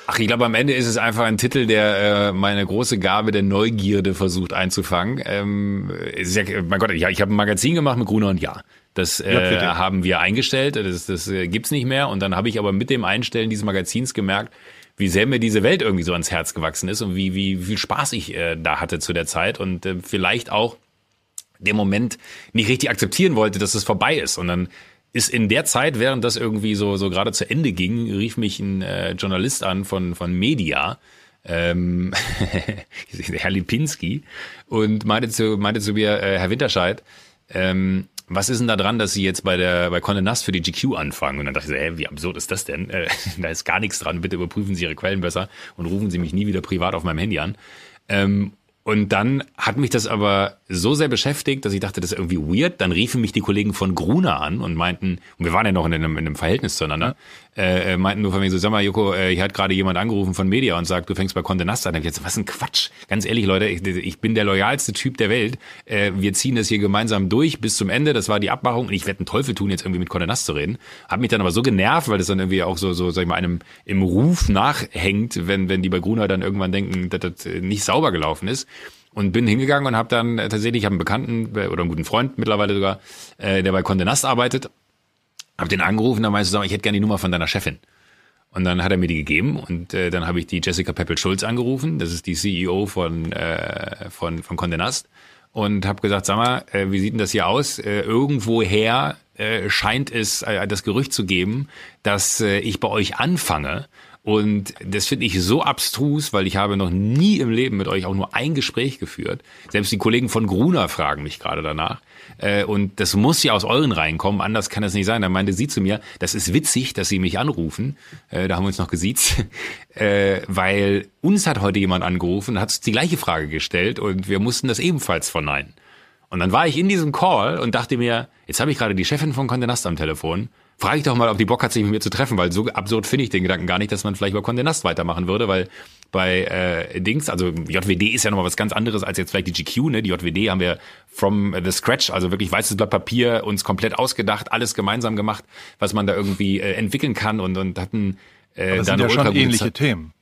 Ach, ich glaube, am Ende ist es einfach ein Titel, der äh, meine große Gabe der Neugierde versucht einzufangen. Ähm, ist ja, mein Gott, ja, ich habe ein Magazin gemacht mit Gruner und Ja. Das äh, haben wir eingestellt, das, das äh, gibt's nicht mehr. Und dann habe ich aber mit dem Einstellen dieses Magazins gemerkt, wie sehr mir diese Welt irgendwie so ans Herz gewachsen ist und wie, wie, wie viel Spaß ich äh, da hatte zu der Zeit und äh, vielleicht auch den Moment nicht richtig akzeptieren wollte, dass es vorbei ist. Und dann ist in der Zeit, während das irgendwie so, so gerade zu Ende ging, rief mich ein äh, Journalist an von, von Media, ähm, Herr Lipinski, und meinte zu, meinte zu mir, äh, Herr Winterscheid, ähm, was ist denn da dran, dass Sie jetzt bei der bei Condé Nast für die GQ anfangen? Und dann dachte ich so, hä, wie absurd ist das denn? Äh, da ist gar nichts dran. Bitte überprüfen Sie Ihre Quellen besser und rufen Sie mich nie wieder privat auf meinem Handy an. Ähm, und dann hat mich das aber so sehr beschäftigt, dass ich dachte, das ist irgendwie weird. Dann riefen mich die Kollegen von Gruner an und meinten, und wir waren ja noch in einem, in einem Verhältnis zueinander, äh, äh, meinten nur von mir so, sag mal, Joko, äh, hier hat gerade jemand angerufen von Media und sagt, du fängst bei Condé Nast an. Da hab ich jetzt, was ein Quatsch. Ganz ehrlich, Leute, ich, ich bin der loyalste Typ der Welt. Äh, wir ziehen das hier gemeinsam durch bis zum Ende. Das war die Abmachung und ich werde einen Teufel tun, jetzt irgendwie mit Condé Nast zu reden. Hab mich dann aber so genervt, weil das dann irgendwie auch so, so sag ich mal, einem im Ruf nachhängt, wenn, wenn die bei Gruner dann irgendwann denken, dass das äh, nicht sauber gelaufen ist. Und bin hingegangen und habe dann äh, tatsächlich, ich habe einen Bekannten äh, oder einen guten Freund mittlerweile sogar, äh, der bei Condé Nast arbeitet, habe den angerufen, dann meinte ich, ich hätte gerne die Nummer von deiner Chefin. Und dann hat er mir die gegeben und äh, dann habe ich die Jessica Peppel-Schulz angerufen, das ist die CEO von, äh, von, von Condé Nast und habe gesagt, sag mal, äh, wie sieht denn das hier aus? Äh, irgendwoher äh, scheint es äh, das Gerücht zu geben, dass äh, ich bei euch anfange Und das finde ich so abstrus, weil ich habe noch nie im Leben mit euch auch nur ein Gespräch geführt. Selbst die Kollegen von Gruner fragen mich gerade danach. Äh, und das muss ja aus euren Reihen kommen, anders kann das nicht sein. Da meinte sie zu mir, das ist witzig, dass sie mich anrufen. Äh, da haben wir uns noch gesiezt. Äh, weil uns hat heute jemand angerufen, hat die gleiche Frage gestellt und wir mussten das ebenfalls verneinen. Und dann war ich in diesem Call und dachte mir, jetzt habe ich gerade die Chefin von Condé Nast am Telefon frage ich doch mal, ob die Bock hat, sich mit mir zu treffen, weil so absurd finde ich den Gedanken gar nicht, dass man vielleicht über Condé Nast weitermachen würde, weil bei äh, Dings, also JWD ist ja nochmal was ganz anderes als jetzt vielleicht die GQ, ne? Die JWD haben wir from the scratch, also wirklich weißes Blatt Papier, uns komplett ausgedacht, alles gemeinsam gemacht, was man da irgendwie äh, entwickeln kann und, und hatten äh, dann ja schon ähnliche Themen.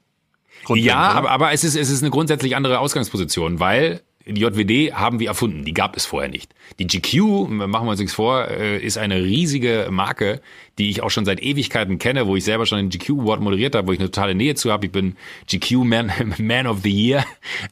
Ja, aber, aber es ist, es ist eine grundsätzlich andere Ausgangsposition, weil die JWD haben wir erfunden, die gab es vorher nicht. Die GQ, machen wir uns nichts vor, äh, ist eine riesige Marke, die ich auch schon seit Ewigkeiten kenne, wo ich selber schon den GQ Award moderiert habe, wo ich eine totale Nähe zu habe. Ich bin GQ Man, Man of the Year,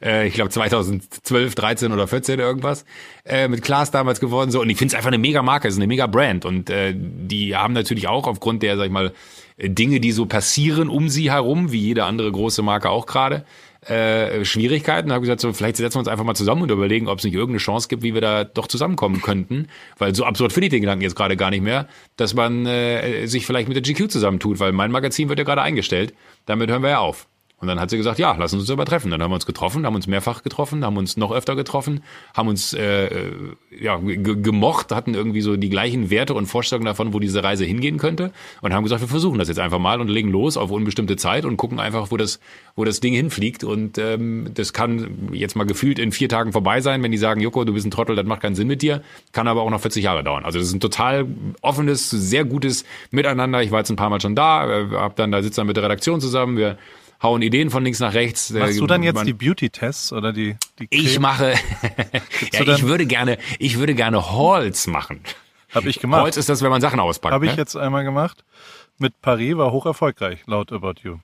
äh, ich glaube 2012, 13 oder 14 irgendwas, äh, mit Klaas damals geworden. Und ich finde es einfach eine mega Marke, es ist eine mega Brand. Und die haben natürlich auch aufgrund der, sag ich mal, Dinge, die so passieren um sie herum, wie jede andere große Marke auch gerade, äh, Schwierigkeiten. Habe gesagt, so vielleicht setzen wir uns einfach mal zusammen und überlegen, ob es nicht irgendeine Chance gibt, wie wir da doch zusammenkommen könnten. Weil so absurd finde ich den Gedanken jetzt gerade gar nicht mehr, dass man äh, sich vielleicht mit der GQ zusammentut, weil mein Magazin wird ja gerade eingestellt. Damit hören wir ja auf. Und dann hat sie gesagt, ja, lass uns uns aber treffen. Dann haben wir uns getroffen, haben uns mehrfach getroffen, haben uns noch öfter getroffen, haben uns äh, äh ja, gemocht, hatten irgendwie so die gleichen Werte und Vorstellungen davon, wo diese Reise hingehen könnte und haben gesagt, wir versuchen das jetzt einfach mal und legen los auf unbestimmte Zeit und gucken einfach, wo das, wo das Ding hinfliegt. Und ähm, das kann jetzt mal gefühlt in vier Tagen vorbei sein, wenn die sagen, Joko, du bist ein Trottel, das macht keinen Sinn mit dir, kann aber auch noch 40 Jahre dauern. Also das ist ein total offenes, sehr gutes Miteinander. Ich war jetzt ein paar Mal schon da, äh, hab dann da sitzt dann mit der Redaktion zusammen, wir hauen Ideen von links nach rechts. Machst du dann jetzt die Beauty-Tests oder die, die Ich mache, ja, ich würde gerne, ich würde gerne Halls machen. Hab ich gemacht. Halls ist das, wenn man Sachen auspackt. Habe ich ne? jetzt einmal gemacht. Mit Paris war hoch erfolgreich, laut About You.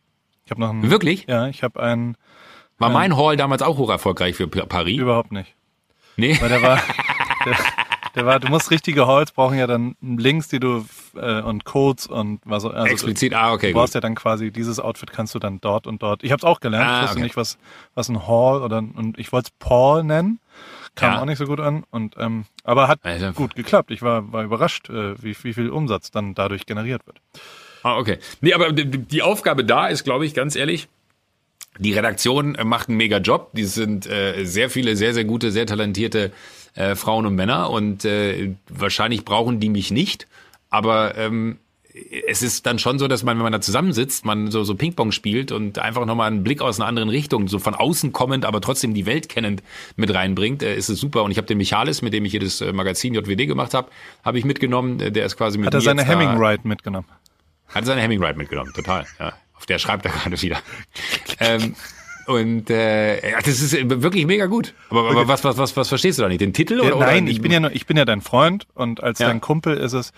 Ich habe noch einen, Wirklich? Ja, ich habe einen. War mein Hall damals auch hoch erfolgreich für Paris? Überhaupt nicht. Nee. Weil der war, der, der war, du musst richtige Halls brauchen ja dann Links, die du äh, und Codes und was also explizit. Ah, okay. Du brauchst gut. ja dann quasi dieses Outfit kannst du dann dort und dort. Ich habe es auch gelernt. Ah, ich wusste okay. nicht was was ein Hall oder und ich wollte es Paul nennen. Kam ja. auch nicht so gut an und ähm, aber hat also, gut geklappt. Ich war war überrascht, äh, wie wie viel Umsatz dann dadurch generiert wird. Ah, okay. Nee, aber die, die Aufgabe da ist, glaube ich, ganz ehrlich, die Redaktion macht einen mega Job. Die sind äh, sehr viele, sehr, sehr gute, sehr talentierte äh, Frauen und Männer und äh, wahrscheinlich brauchen die mich nicht. Aber ähm, es ist dann schon so, dass man, wenn man da zusammensitzt, man so, so Ping-Pong spielt und einfach nochmal einen Blick aus einer anderen Richtung, so von außen kommend, aber trotzdem die Welt kennend mit reinbringt, äh, ist es super. Und ich habe den Michalis, mit dem ich hier das äh, Magazin JWD gemacht habe, habe ich mitgenommen. Äh, der ist quasi mit Hat er seine Hemming-Ride mitgenommen? Hat er seine Hemming-Ride mitgenommen, total. Ja. Auf der schreibt er gerade wieder. ähm, und äh, ja, das ist wirklich mega gut. Aber, aber was, was, was, was verstehst du da nicht? Den Titel oder? Nein, oder ich bin ja nur, ich bin ja dein Freund und als ja. dein Kumpel ist es.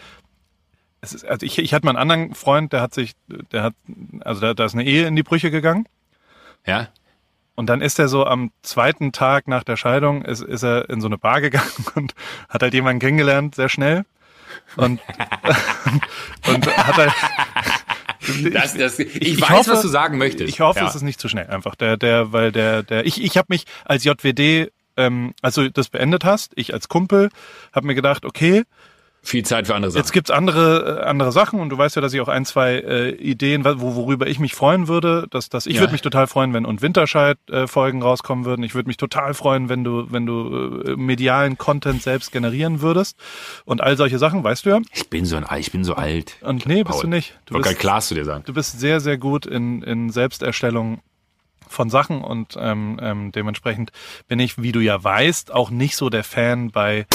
Es ist, also ich, ich hatte mal einen anderen Freund, der hat sich, der hat, also da, da ist eine Ehe in die Brüche gegangen. Ja. Und dann ist er so am zweiten Tag nach der Scheidung, ist, ist er in so eine Bar gegangen und hat halt jemanden kennengelernt, sehr schnell. Und, und hat halt, das, das, ich, ich, weiß, hoffe, was du sagen möchtest. Ich hoffe, ja. es ist nicht zu schnell einfach. Der, der, weil der, der, ich, ich habe mich als JWD, ähm, als du das beendet hast, ich als Kumpel, habe mir gedacht, okay, viel Zeit für andere Sachen. Jetzt gibt's andere, äh, andere Sachen und du weißt ja, dass ich auch ein, zwei äh, Ideen, wo, worüber ich mich freuen würde. Dass, dass ich ja. würde mich total freuen, wenn und Winterscheid-Folgen äh, rauskommen würden. Ich würde mich total freuen, wenn du, wenn du äh, medialen Content selbst generieren würdest. Und all solche Sachen, weißt du ja. Ich bin so ein ich bin so alt. Und nee, bist Paul. du nicht. Du bist, klar zu dir sagen. Du bist sehr, sehr gut in, in Selbsterstellung von Sachen und ähm, ähm, dementsprechend bin ich, wie du ja weißt, auch nicht so der Fan bei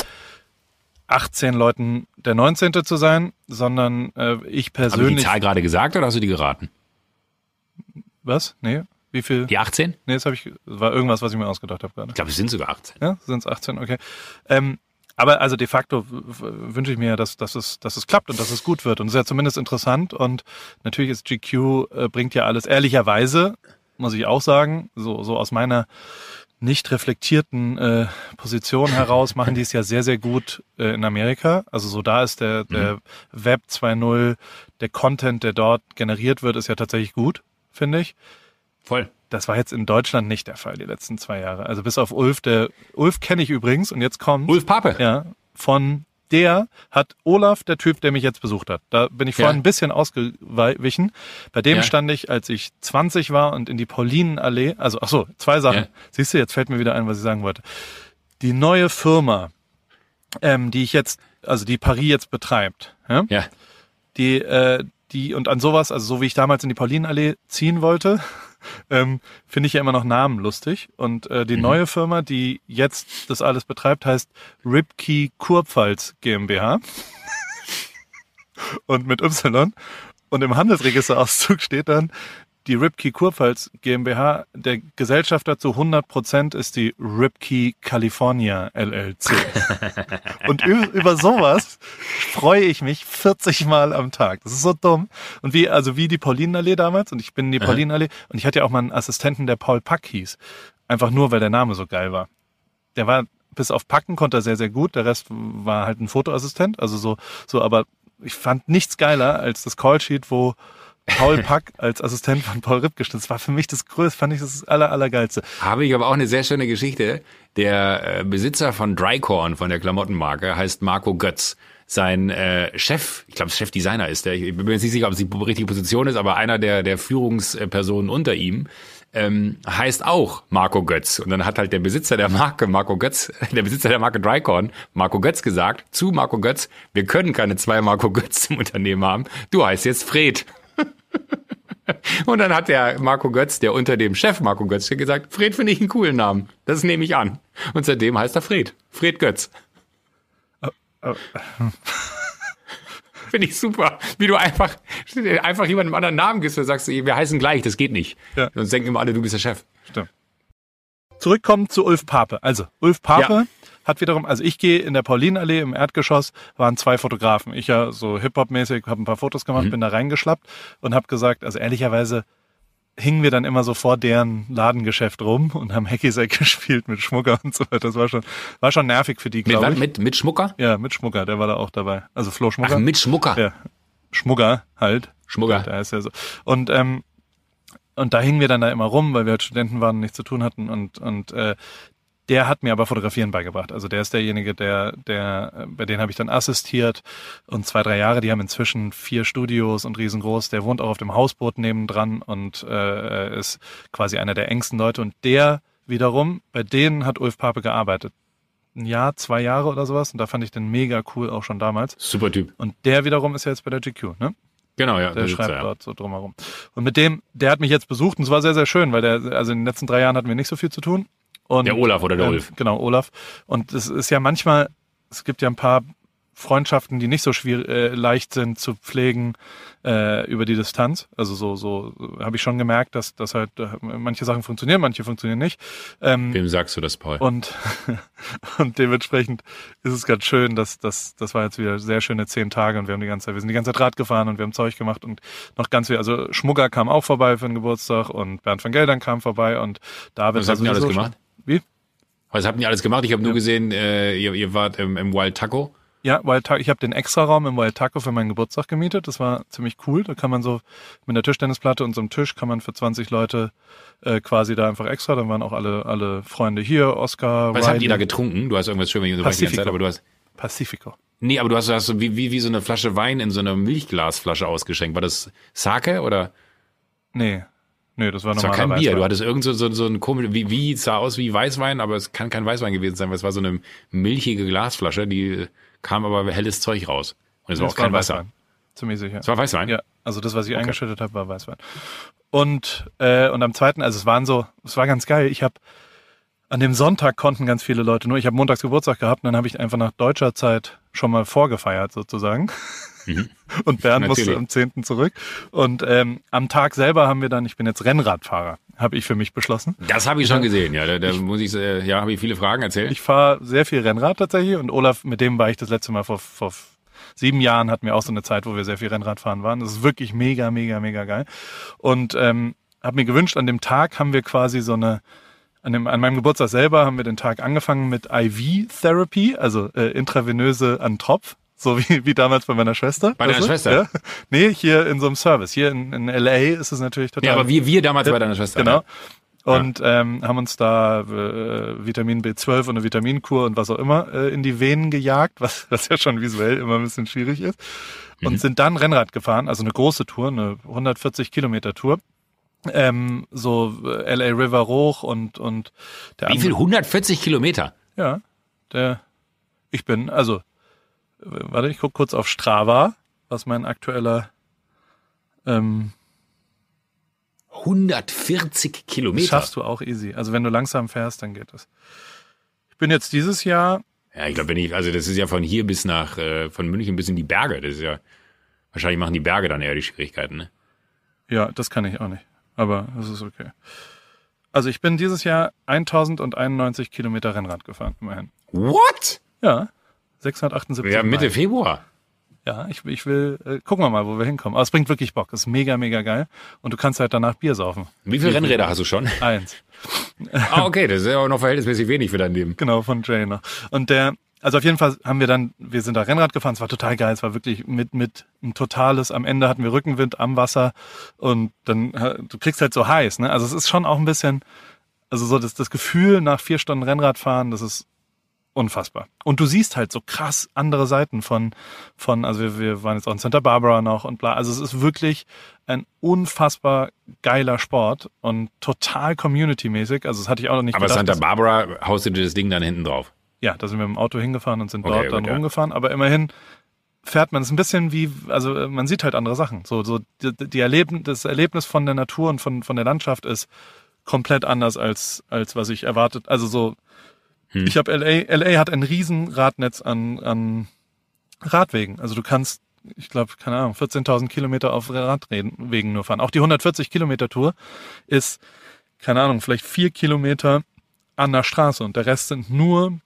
18 Leuten der 19. zu sein, sondern äh, ich persönlich. Habe ich die Zahl gerade gesagt oder hast du die geraten? Was? Nee. Wie viel? Die 18? Nee, das habe ich, war irgendwas, was ich mir ausgedacht habe gerade. Ich glaube, es sind sogar 18. Ja, sind es 18, okay. Ähm, aber also de facto wünsche ich mir, dass, dass, es, dass es klappt und dass es gut wird. Und es ist ja zumindest interessant. Und natürlich ist GQ, äh, bringt ja alles ehrlicherweise, muss ich auch sagen, so, so aus meiner nicht reflektierten äh, Position heraus machen die es ja sehr, sehr gut äh, in Amerika. Also so da ist der, der mhm. Web 2.0, der Content, der dort generiert wird, ist ja tatsächlich gut. finde ich. Voll. Das war jetzt in Deutschland nicht der Fall die letzten zwei Jahre. Also bis auf Ulf, der Ulf kenne ich übrigens und jetzt kommt Ulf Pape. ja von der hat Olaf, der Typ, der mich jetzt besucht hat. Da bin ich vorhin Ja. ein bisschen ausgewichen. Bei dem Ja. stand ich, als ich 20 war und in die Paulinenallee, also ach so, zwei Sachen. Ja. Siehst du, jetzt fällt mir wieder ein, was ich sagen wollte. Die neue Firma, ähm, die ich jetzt, also die Paris jetzt betreibt, ja, Ja. die, äh, die und an sowas, also so wie ich damals in die Paulinenallee ziehen wollte, ähm, finde ich ja immer noch Namen lustig. Und äh, die neue Firma, die jetzt das alles betreibt, heißt Ripkey Kurpfalz GmbH. und mit Y. Und im Handelsregisterauszug steht dann, die Ripkey Kurpfalz GmbH, der Gesellschafter zu 100 Prozent ist die Ripkey California LLC. Und über, über sowas freue ich mich 40 Mal am Tag. Das ist so dumm. Und wie, also wie die Paulinenallee damals, und ich bin in die Paulinenallee, und ich hatte ja auch mal einen Assistenten, der Paul Pack hieß. Einfach nur, weil der Name so geil war. Der war, bis auf Packen konnte er sehr, sehr gut. Der Rest war halt ein Fotoassistent. Also so, so, aber ich fand nichts geiler als das Callsheet, wo Paul Pack als Assistent von Paul Ripke. Das war für mich das größte, fand ich das aller, allergeilste. Habe ich aber auch eine sehr schöne Geschichte. Der äh, Besitzer von Drycorn, von der Klamottenmarke, heißt Marco Götz. Sein äh, Chef, ich glaube Chefdesigner ist der, ich bin mir jetzt nicht sicher, ob es die richtige Position ist, aber einer der, der Führungspersonen unter ihm, ähm, heißt auch Marco Götz. Und dann hat halt der Besitzer der Marke, Marco Götz, der Besitzer der Marke Drycorn, Marco Götz gesagt, zu Marco Götz, wir können keine zwei Marco Götz im Unternehmen haben, du heißt jetzt Fred. Und dann hat der Marco Götz, der unter dem Chef Marco Götz steht, gesagt, Fred finde ich einen coolen Namen. Das nehme ich an. Und seitdem heißt er Fred. Fred Götz. Finde ich super, wie du einfach, einfach jemandem anderen Namen gibst und sagst, wir heißen gleich, das geht nicht. Ja. Sonst denken immer alle, du bist der Chef. Stimmt. Zurückkommen zu Ulf Pape. Also, Ulf Pape Ja. Hat wiederum, also ich gehe in der Paulinenallee im Erdgeschoss, waren zwei Fotografen. Ich ja so Hip-Hop-mäßig, habe ein paar Fotos gemacht, bin da reingeschlappt und habe gesagt, also ehrlicherweise hingen wir dann immer so vor deren Ladengeschäft rum und haben Hackisack gespielt mit Schmucker und so weiter. Das war schon, war schon nervig für die, glaube ich. mit, mit Schmucker? Ja, mit Schmucker, der war da auch dabei. Also Flo Schmucker. Ach, mit Schmucker. Ja, Schmugger halt. Schmucker. Der heißt ja so. Und, ähm, und da hingen wir dann da immer rum, weil wir halt Studenten waren und nichts zu tun hatten. Und, und äh, der hat mir aber Fotografieren beigebracht. Also der ist derjenige, der, der, bei denen habe ich dann assistiert und zwei, drei Jahre, die haben inzwischen vier Studios und riesengroß. Der wohnt auch auf dem Hausboot nebendran und äh, ist quasi einer der engsten Leute. Und der wiederum, bei denen hat Ulf Pape gearbeitet. Ein Jahr, zwei Jahre oder sowas. Und da fand ich den mega cool, auch schon damals. Super Typ. Und der wiederum ist ja jetzt bei der GQ, ne? Genau, ja. Der schreibt er, ja. dort so drumherum. Und mit dem, der hat mich jetzt besucht und es war sehr, sehr schön, weil der, also in den letzten drei Jahren hatten wir nicht so viel zu tun. Und, Der Olaf oder der ähm, Ulf? Genau, Olaf. Und es ist ja manchmal, es gibt ja ein paar Freundschaften, die nicht so schwierig, äh, leicht sind zu pflegen äh, über die Distanz. Also so, so habe ich schon gemerkt, dass, dass halt äh, manche Sachen funktionieren, manche funktionieren nicht. Ähm, Wem sagst du das, Paul? und, und dementsprechend ist es ganz schön, dass das, das war jetzt wieder sehr schöne zehn Tage und wir haben die ganze Zeit, wir sind die ganze Zeit Rad gefahren und wir haben Zeug gemacht und noch ganz viel, also Schmugger kam auch vorbei für den Geburtstag und Bernd van Geldern kam vorbei und David Was habt ihr alles gemacht? Schon, wie? Was habt ihr alles gemacht? Ich habe nur gesehen, äh, ihr, ihr wart im, im Wild Taco. Ja, Wild Taco, ich habe den Extra-Raum im Wild Taco für meinen Geburtstag gemietet. Das war ziemlich cool. Da kann man so mit einer Tischtennisplatte und so einem Tisch kann man für 20 Leute äh, quasi da einfach extra. Dann waren auch alle alle Freunde hier, Oscar, Was Riley, habt ihr da getrunken? Du hast irgendwas schön, wenn ich unterbreche die ganze Pacifico. Zeit, aber du hast. Pacifico. Nee, aber du hast, du hast so wie, wie, wie so eine Flasche Wein in so einer Milchglasflasche ausgeschenkt. War das Sake oder? Nee, nee, das war Das war kein Bier. Weißwein. Du hattest irgend so, so, so ein komisch, wie, wie es sah aus wie Weißwein, aber es kann kein Weißwein gewesen sein, weil es war so eine milchige Glasflasche, die kam aber helles Zeug raus. Und es war auch kein Wasser. Weißwein. Ziemlich sicher. Es war Weißwein? Ja, also das, was ich eingeschüttet habe, war Weißwein. Und, äh, und am zweiten, also es waren so, es war ganz geil. Ich habe an dem Sonntag konnten ganz viele Leute nur. Ich habe montags Geburtstag gehabt und dann habe ich einfach nach deutscher Zeit schon mal vorgefeiert sozusagen. Und Bernd musste Natürlich. am 10. zurück. Und ähm, am Tag selber haben wir dann, ich bin jetzt Rennradfahrer, habe ich für mich beschlossen. Das habe ich schon gesehen, ja. Da, da muss ich, äh, ja, habe ich viele Fragen erzählt. Ich fahre sehr viel Rennrad tatsächlich und Olaf, mit dem war ich das letzte Mal vor, vor sieben Jahren, hatten wir auch so eine Zeit, wo wir sehr viel Rennrad fahren waren. Das ist wirklich mega, mega, mega geil. Und ähm, habe mir gewünscht, an dem Tag haben wir quasi so eine, an, dem, an meinem Geburtstag selber haben wir den Tag angefangen mit IV-Therapy, also äh, intravenöse an Tropf. So wie, wie damals bei meiner Schwester. Bei deiner du? Schwester? Ja? Nee, hier in so einem Service. Hier in, in LA ist es natürlich total. Ja, aber wir, wir damals bei deiner Schwester. Genau. Und ähm, haben uns da äh, Vitamin B12 und eine Vitaminkur und was auch immer äh, in die Venen gejagt, was, was ja schon visuell immer ein bisschen schwierig ist. Und sind dann Rennrad gefahren, also eine große Tour, eine 140 Kilometer Tour. Ähm, so äh, LA River hoch und und der Wie viel? 140 Kilometer. ja, der ich bin, also warte, ich guck kurz auf Strava, was mein aktueller ähm, 140 Kilometer. schaffst du auch easy. Also wenn du langsam fährst, dann geht es. Ich bin jetzt dieses Jahr Ja, ich glaube, wenn ich, also das ist ja von hier bis nach, äh, von München bis in die Berge. Das ist ja, wahrscheinlich machen die Berge dann eher die Schwierigkeiten, ne? Ja, das kann ich auch nicht. Aber das ist okay. Also ich bin dieses Jahr 1091 Kilometer Rennrad gefahren, immerhin. What? Ja, 678 Ja, Mitte Meilen. Februar. Ja, ich, ich will, äh, gucken wir mal, wo wir hinkommen. Aber es bringt wirklich Bock. Es ist mega, mega geil. Und du kannst halt danach Bier saufen. Wie viele Rennräder hast du schon? Eins. ah, okay, das ist ja auch noch verhältnismäßig wenig für dein Leben. Genau, von noch. Und der, also auf jeden Fall haben wir dann, wir sind da Rennrad gefahren, es war total geil, es war wirklich mit, mit ein totales, am Ende hatten wir Rückenwind am Wasser und dann, du kriegst halt so heiß, ne? Also es ist schon auch ein bisschen, also so das, das Gefühl nach vier Stunden Rennradfahren, das ist unfassbar. Und du siehst halt so krass andere Seiten von, von, also wir, wir waren jetzt auch in Santa Barbara noch und bla. Also es ist wirklich ein unfassbar geiler Sport und total community-mäßig. Also das hatte ich auch noch nicht Aber gedacht. Santa Barbara haust du dir das Ding dann hinten drauf. ja, da sind wir mit dem Auto hingefahren und sind Okay, dort gut, dann ja. rumgefahren. Aber immerhin fährt man es ein bisschen wie, also äh, man sieht halt andere Sachen. So, so die, die Erleben, das Erlebnis von der Natur und von, von der Landschaft ist komplett anders als, als was ich erwartet. Also so, Hm. ich habe LA, LA hat ein riesen Radnetz an, an Radwegen. Also du kannst, ich glaube, keine Ahnung, 14.000 Kilometer auf Radwegen nur fahren. Auch die 140 Kilometer Tour ist, keine Ahnung, vielleicht vier Kilometer an der Straße und der Rest sind nur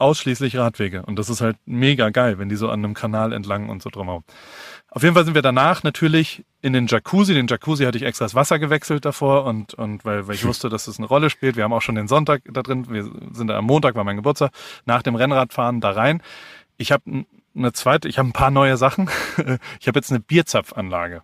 ausschließlich Radwege. Und das ist halt mega geil, wenn die so an einem Kanal entlang und so drumherum. Auf jeden Fall sind wir danach natürlich in den Jacuzzi. Den Jacuzzi hatte ich extra das Wasser gewechselt davor und, und weil, weil ich wusste, dass das eine Rolle spielt. Wir haben auch schon den Sonntag da drin. Wir sind da am Montag, war mein Geburtstag, nach dem Rennradfahren da rein. Ich habe eine zweite, ich habe ein paar neue Sachen. Ich habe jetzt eine Bierzapfanlage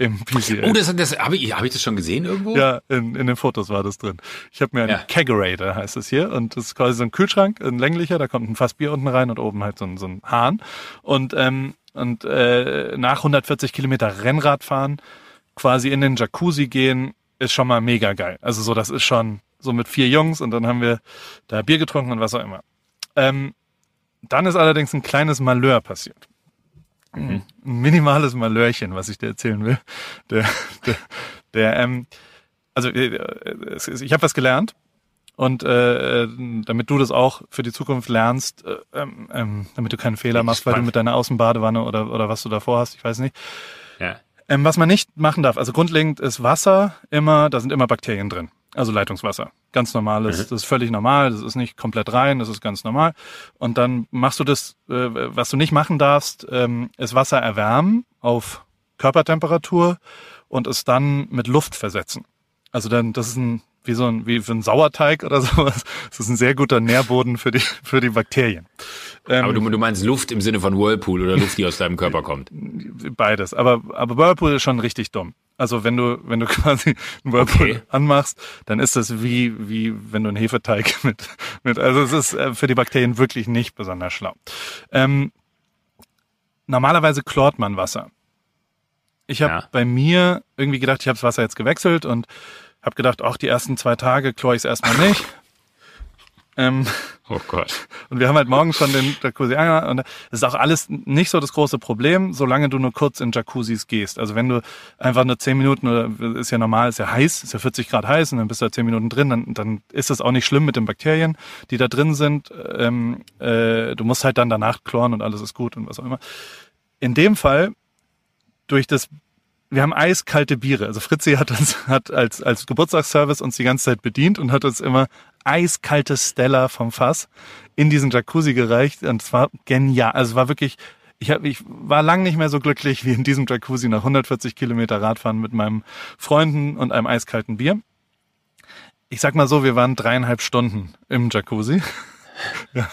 im PCL. Oh, das, das habe ich, hab ich das schon gesehen irgendwo? Ja, in, in den Fotos war das drin. Ich habe mir einen Ja. Kegerator, heißt es hier. Und das ist quasi so ein Kühlschrank, ein länglicher, da kommt ein Fass Bier unten rein und oben halt so ein, so ein Hahn. Und, ähm, und äh, nach 140 Kilometer Rennrad fahren, quasi in den Jacuzzi gehen, ist schon mal mega geil. Also so, das ist schon so mit vier Jungs und dann haben wir da Bier getrunken und was auch immer. Ähm, dann ist allerdings ein kleines Malheur passiert. Ein minimales Malhörchen, was ich dir erzählen will. Der, der, der ähm, also äh, ich habe was gelernt und äh, damit du das auch für die Zukunft lernst, äh, ähm, ähm, damit du keinen Fehler machst, weil du mit deiner Außenbadewanne oder oder was du davor hast, ich weiß nicht. Ja. Ähm, was man nicht machen darf, also grundlegend ist Wasser immer, da sind immer Bakterien drin. Also Leitungswasser. Ganz normales, Mhm. das ist völlig normal, das ist nicht komplett rein, das ist ganz normal. Und dann machst du das, äh, was du nicht machen darfst, ähm, ist Wasser erwärmen auf Körpertemperatur und es dann mit Luft versetzen. Also dann, das ist ein, wie so ein, wie für ein Sauerteig oder sowas. Das ist ein sehr guter Nährboden für die, für die Bakterien. Ähm, Aber du, du meinst Luft im Sinne von Whirlpool oder Luft, die aus deinem Körper kommt. Beides. Aber, aber Whirlpool ist schon richtig dumm. Also wenn du, wenn du quasi einen Whirlpool Okay. anmachst, dann ist das wie, wie wenn du einen Hefeteig mit, mit, also es ist äh, für die Bakterien wirklich nicht besonders schlau. Ähm, normalerweise chlort man Wasser. Ich habe Ja. bei mir irgendwie gedacht, ich habe das Wasser jetzt gewechselt und habe gedacht, auch die ersten zwei Tage chlor ich es erstmal nicht. Ähm, Oh Gott. und wir haben halt morgen schon den Jacuzzi angemacht und das ist auch alles nicht so das große Problem, solange du nur kurz in Jacuzzis gehst. Also wenn du einfach nur 10 Minuten oder ist ja normal, ist ja heiß, ist ja 40 Grad heiß und dann bist du da 10 Minuten drin, dann, dann ist das auch nicht schlimm mit den Bakterien, die da drin sind. Ähm, äh, du musst halt dann danach chloren und alles ist gut und was auch immer. In dem Fall, durch das wir haben eiskalte Biere. Also Fritzi hat uns hat als als Geburtstagsservice uns die ganze Zeit bedient und hat uns immer eiskalte Stella vom Fass in diesen Jacuzzi gereicht und es war genial. Also es war wirklich ich, hab, ich war lang nicht mehr so glücklich wie in diesem Jacuzzi nach 140 Kilometer Radfahren mit meinem Freunden und einem eiskalten Bier. Ich sag mal so, wir waren dreieinhalb Stunden im Jacuzzi. Ja,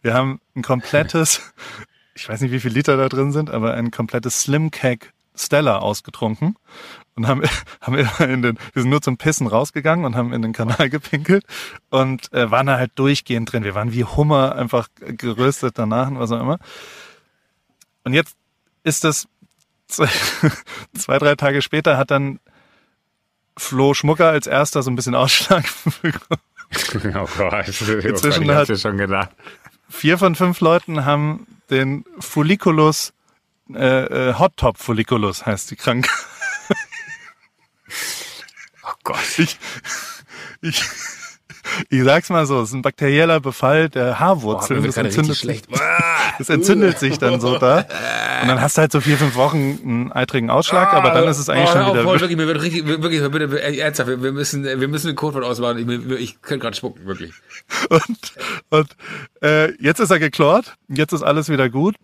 wir haben ein komplettes ich weiß nicht, wie viele Liter da drin sind, aber ein komplettes Slim Cake Stella ausgetrunken und haben, haben immer in den, wir sind nur zum Pissen rausgegangen und haben in den Kanal gepinkelt und äh, waren da halt durchgehend drin. Wir waren wie Hummer einfach geröstet danach und was auch immer. Und jetzt ist das zwei, drei Tage später hat dann Flo Schmucker als erster so ein bisschen Ausschlag bekommen. Oh Gott, Inzwischen oh hat- Gott, ich schon gedacht. Vier von fünf Leuten haben den Folliculus, äh, äh, Hot Top Folliculus heißt die Krankheit. Oh Gott. Ich, ich, ich sag's mal so, es ist ein bakterieller Befall der Boah, Haarwurzeln. mir das, entzündet. Ah! das entzündet sich dann so da. Und dann hast du halt so vier, fünf Wochen einen eitrigen Ausschlag, aber dann ist es eigentlich oh, schon wieder. Paul, wirklich, mir wird richtig, wirklich, bitte, ey, ernsthaft, wir wir müssen, wir müssen ein Codewort ausmachen. Ich, ich könnte gerade spucken, wirklich. Und, und äh, jetzt ist er geklort, jetzt ist alles wieder gut.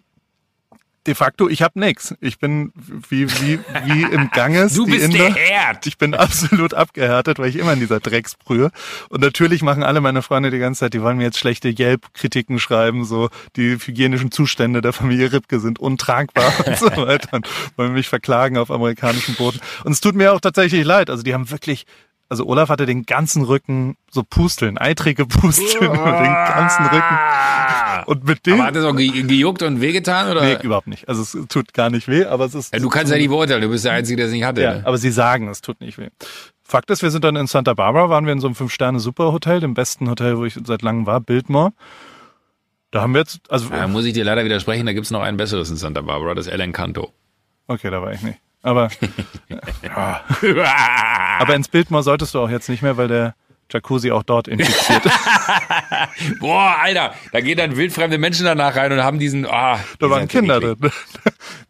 De facto, ich habe nix. Ich bin wie, wie, wie im Ganges. Du bist Inder. der Herd. Ich bin absolut abgehärtet, weil ich immer in dieser Drecksbrühe. Und natürlich machen alle meine Freunde die ganze Zeit, die wollen mir jetzt schlechte Yelp-Kritiken schreiben, so die hygienischen Zustände der Familie Ripke sind untragbar und so weiter. Und wollen mich verklagen auf amerikanischem Boden. Und es tut mir auch tatsächlich leid. Also die haben wirklich, also Olaf hatte den ganzen Rücken so Pusteln, eitrige Pusteln über den ganzen Rücken. Und mit dem Aber hat das auch ge gejuckt und wehgetan, oder? Nee, überhaupt nicht. Also es tut gar nicht weh, aber es ist. Ja, du kannst ja nicht beurteilen, du bist der Einzige, der es nicht hatte. Ja, ne? aber sie sagen, es tut nicht weh. Fakt ist, wir sind dann in Santa Barbara, waren wir in so einem Fünf-Sterne-Superhotel, dem besten Hotel, wo ich seit langem war, Biltmore. Da haben wir jetzt, also, Da muss ich dir leider widersprechen, da gibt's noch ein besseres in Santa Barbara, das El Encanto. okay, da war ich nicht. Aber, ja. aber ins Biltmore solltest du auch jetzt nicht mehr, weil der Jacuzzi auch dort infiziert. Boah, Alter, da gehen dann wildfremde Menschen danach rein und haben diesen, ah, Da waren Kinder drin.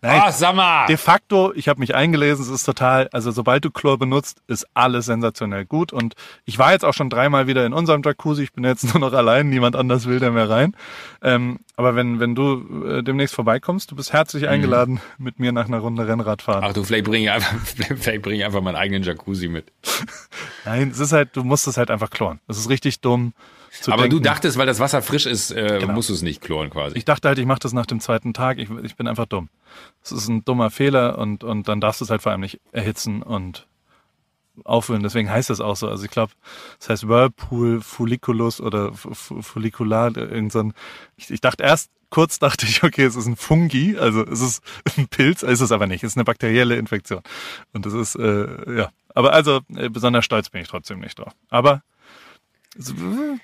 Nein, Ah, sag mal. De facto, ich habe mich eingelesen, es ist total, also sobald du Chlor benutzt, ist alles sensationell gut. Und ich war jetzt auch schon dreimal wieder in unserem Jacuzzi, ich bin jetzt nur noch allein, niemand anders will da mehr rein. Ähm, aber wenn, wenn du äh, demnächst vorbeikommst, du bist herzlich eingeladen, mit mir nach einer Runde Rennrad fahren. Ach du, vielleicht bringe ich einfach, vielleicht bringe ich einfach meinen eigenen Jacuzzi mit. Nein, es ist halt, du musst es halt einfach kloren. Das ist richtig dumm zu Aber denken. du dachtest, weil das Wasser frisch ist, äh, Genau. musst du es nicht kloren quasi. Ich dachte halt, ich mache das nach dem zweiten Tag. Ich, ich bin einfach dumm. Es ist ein dummer Fehler und, und dann darfst du es halt vor allem nicht erhitzen und auffüllen. Deswegen heißt es auch so. Also ich glaube, es heißt Whirlpool Folliculus oder Follicular. Irgend so ein, ich, ich dachte erst, kurz dachte ich, okay, es ist ein Fungi, also es ist ein Pilz, ist es aber nicht. Es ist eine bakterielle Infektion. Und das ist, äh, ja. Aber also, äh, besonders stolz bin ich trotzdem nicht drauf. Aber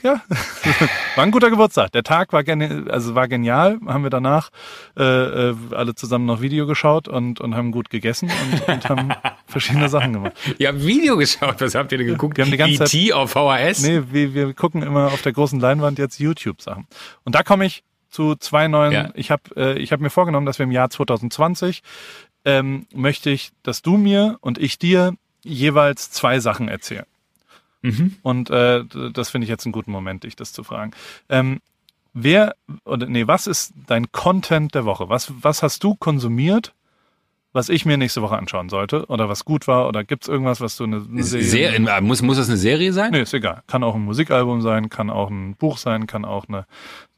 ja, war ein guter Geburtstag. Der Tag war geni also war genial. Haben wir danach äh, äh, alle zusammen noch Video geschaut und, und haben gut gegessen und, und haben verschiedene Sachen gemacht. Ihr habt Video geschaut, was habt ihr denn geguckt? Wir haben die ganze Zeit- E.T. auf VHS? Nee, wir, wir gucken immer auf der großen Leinwand jetzt YouTube-Sachen. Und da komme ich zu zwei neuen. Ja. Ich habe äh, ich hab mir vorgenommen, dass wir im Jahr 2020 ähm, möchte ich, dass du mir und ich dir jeweils zwei Sachen erzählen. Und äh, das finde ich jetzt einen guten Moment, dich das zu fragen. Ähm, wer oder nee, was ist dein Content der Woche? Was was hast du konsumiert, was ich mir nächste Woche anschauen sollte oder was gut war oder gibt's irgendwas, was du eine, eine Sehr, äh, muss, muss das eine Serie sein? Nee, ist egal. Kann auch ein Musikalbum sein, kann auch ein Buch sein, kann auch eine,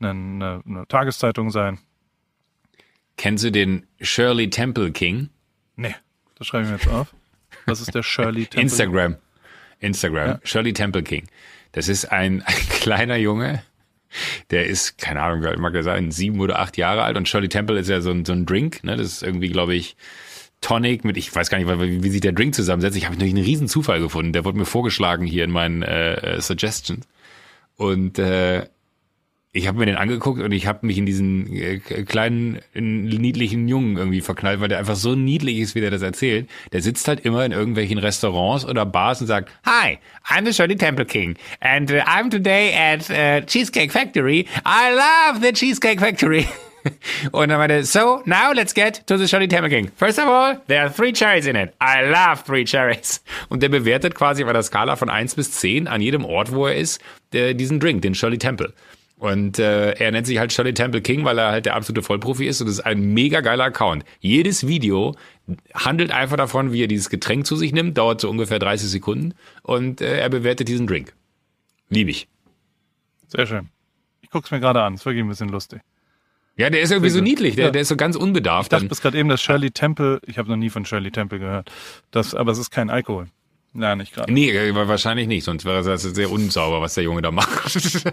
eine, eine, eine Tageszeitung sein. Kennst du den Shirley Temple King? Nee, das schreibe ich mir jetzt auf. Was ist der Shirley Temple? Instagram. Instagram. Ja. Shirley Temple King. Das ist ein, ein kleiner Junge, der ist, keine Ahnung, alt mag der sein, sieben oder acht Jahre alt. Und Shirley Temple ist ja so ein, so ein Drink, ne? Das ist irgendwie, glaube ich, Tonic mit, ich weiß gar nicht, wie, wie sich der Drink zusammensetzt. Ich habe natürlich einen riesen Zufall gefunden. Der wurde mir vorgeschlagen hier in meinen äh, äh, Suggestions. Und äh, ich habe mir den angeguckt und ich habe mich in diesen äh, kleinen, äh, niedlichen Jungen irgendwie verknallt, weil der einfach so niedlich ist, wie der das erzählt. Der sitzt halt immer in irgendwelchen Restaurants oder Bars und sagt, Hi, I'm the Shirley Temple King and uh, I'm today at uh, Cheesecake Factory. I love the Cheesecake Factory. Und dann meinte, so, now let's get to the Shirley Temple King. First of all, there are three cherries in it. I love three cherries. Und der bewertet quasi auf einer Skala von 1 bis 10 an jedem Ort, wo er ist, der, diesen Drink, den Shirley Temple. Und äh, er nennt sich halt Shirley Temple King, weil er halt der absolute Vollprofi ist und das ist ein mega geiler Account. Jedes Video handelt einfach davon, wie er dieses Getränk zu sich nimmt, dauert so ungefähr 30 Sekunden und äh, er bewertet diesen Drink. Lieb ich. Sehr schön. Ich guck's mir gerade an, ist wirklich ein bisschen lustig. Ja, der ist irgendwie so niedlich, der, ja. der ist so ganz unbedarft. Ich dachte bis gerade eben, dass Shirley Temple, ich habe noch nie von Shirley Temple gehört, das, aber es ist kein Alkohol. Ja, nicht gerade. Nee, äh, wahrscheinlich nicht, sonst wäre das sehr unsauber, was der Junge da macht.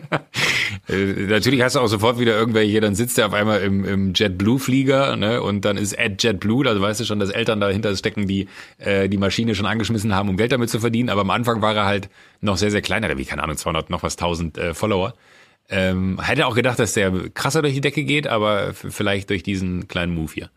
Äh, natürlich hast du auch sofort wieder irgendwelche, dann sitzt er auf einmal im, im JetBlue-Flieger ne, und dann ist at JetBlue, also weißt du schon, dass Eltern dahinter stecken, die äh, die Maschine schon angeschmissen haben, um Geld damit zu verdienen, aber am Anfang war er halt noch sehr, sehr kleiner, wie keine Ahnung, 200 noch was 1000 äh, Follower. Ähm, hätte auch gedacht, dass der krasser durch die Decke geht, aber vielleicht durch diesen kleinen Move hier.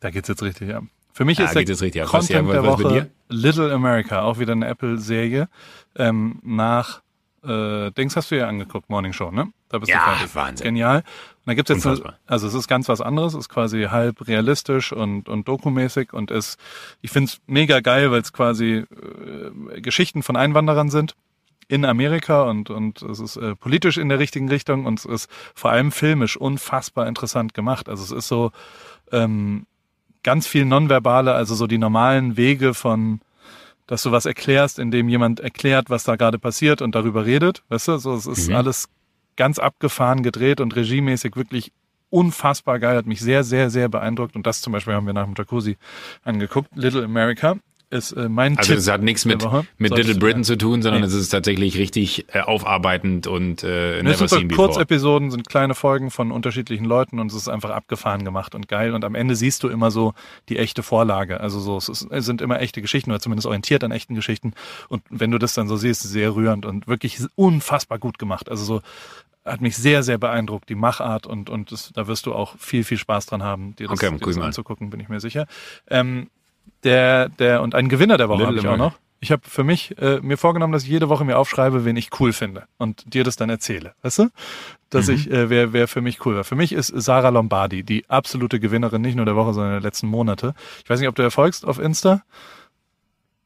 Da geht's jetzt richtig ab. Für mich ja, ist der richtig, Content was, was, der Woche Little America, auch wieder eine Apple-Serie. Ähm, nach äh, Dings hast du ja angeguckt, Morning Show, ne? Da bist ja, du. Wahnsinn. Genial. Und da gibt's jetzt, eine, also es ist ganz was anderes, ist quasi halb realistisch und, und dokumäßig und ist, ich find's mega geil, weil es quasi äh, Geschichten von Einwanderern sind in Amerika und, und es ist äh, politisch in der richtigen Richtung und es ist vor allem filmisch unfassbar interessant gemacht. Also es ist so, ähm, ganz viel Nonverbale, also so die normalen Wege von, dass du was erklärst, indem jemand erklärt, was da gerade passiert und darüber redet. Weißt du, so, es ist mhm. alles ganz abgefahren gedreht und regiemäßig wirklich unfassbar geil, hat mich sehr, sehr, sehr beeindruckt. Und das zum Beispiel haben wir nach dem Jacuzzi angeguckt. Little America ist äh, mein also Tipp. Also es hat nichts mit, mit Little Britain zu tun, sondern nee. es ist tatsächlich richtig äh, aufarbeitend und äh, never sind seen Kurzepisoden, sind kleine Folgen von unterschiedlichen Leuten und es ist einfach abgefahren gemacht und geil. Und am Ende siehst du immer so die echte Vorlage. Also so, es, ist, es sind immer echte Geschichten oder zumindest orientiert an echten Geschichten. Und wenn du das dann so siehst, sehr rührend und wirklich unfassbar gut gemacht. Also so hat mich sehr, sehr beeindruckt, die Machart und, und das, da wirst du auch viel, viel Spaß dran haben, dir das, okay, dir das anzugucken, bin ich mir sicher. Ähm, der, der und ein Gewinner der Woche habe ich auch noch. Ich habe für mich äh, mir vorgenommen, dass ich jede Woche mir aufschreibe, wen ich cool finde und dir das dann erzähle. Weißt du? Dass mhm. ich, äh, wer, wer für mich cool war. Für mich ist Sarah Lombardi die absolute Gewinnerin, nicht nur der Woche, sondern der letzten Monate. Ich weiß nicht, ob du erfolgst auf Insta.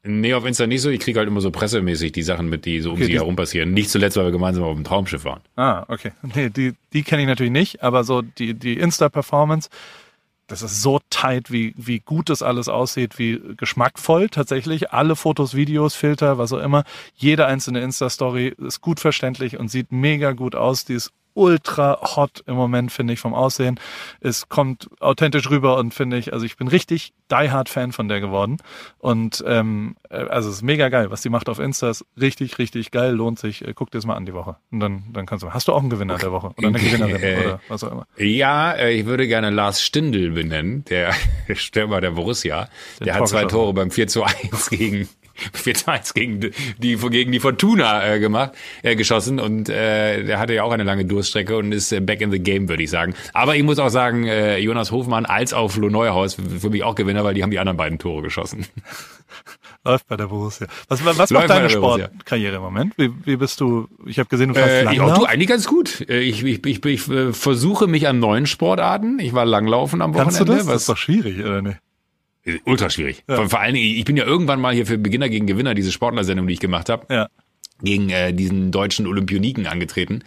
Nee, auf Insta nicht so. Ich kriege halt immer so pressemäßig die Sachen mit, die so um okay, sie herum passieren. Nicht zuletzt, weil wir gemeinsam auf dem Traumschiff waren. Ah, okay. Nee, die, die kenne ich natürlich nicht, aber so die, die Insta-Performance das ist so tight, wie, wie gut das alles aussieht, wie geschmackvoll tatsächlich. Alle Fotos, Videos, Filter, was auch immer. Jede einzelne Insta-Story ist gut verständlich und sieht mega gut aus. Die ist ultra hot im Moment, finde ich, vom Aussehen. Es kommt authentisch rüber und finde ich, also ich bin richtig die Hard Fan von der geworden. Und ähm, äh, also es ist mega geil, was die macht auf Insta, ist richtig, richtig geil, lohnt sich. Äh, guck dir das mal an die Woche. Und dann, dann kannst du. Hast du auch einen Gewinner der Woche? Oder eine Gewinnerin oder was auch immer? Ja, äh, ich würde gerne Lars Stindl benennen, der Stürmer der Borussia. Den der hat zwei Tore beim 4 zu 1 gegen 4-1 gegen die, gegen die Fortuna äh, gemacht, äh, geschossen und äh, der hatte ja auch eine lange Durststrecke und ist äh, back in the game, würde ich sagen. Aber ich muss auch sagen, äh, Jonas Hofmann als auch Flo Neuhaus für mich auch Gewinner, weil die haben die anderen beiden Tore geschossen. Läuft bei der Borussia. Was, was macht deine Sportkarriere im Moment? Wie, wie bist du? Ich habe gesehen, du fährst äh, Langlauf. du eigentlich ganz gut. Äh, ich, ich, ich, ich, ich versuche mich an neuen Sportarten. Ich war Langlaufen am Wochenende. Kannst du das? das ist doch schwierig, oder nicht? Ultra schwierig. Ja. Vor, vor allen Dingen, ich bin ja irgendwann mal hier für Beginner gegen Gewinner, diese Sportlersendung, die ich gemacht habe, ja. gegen äh, diesen deutschen Olympioniken angetreten.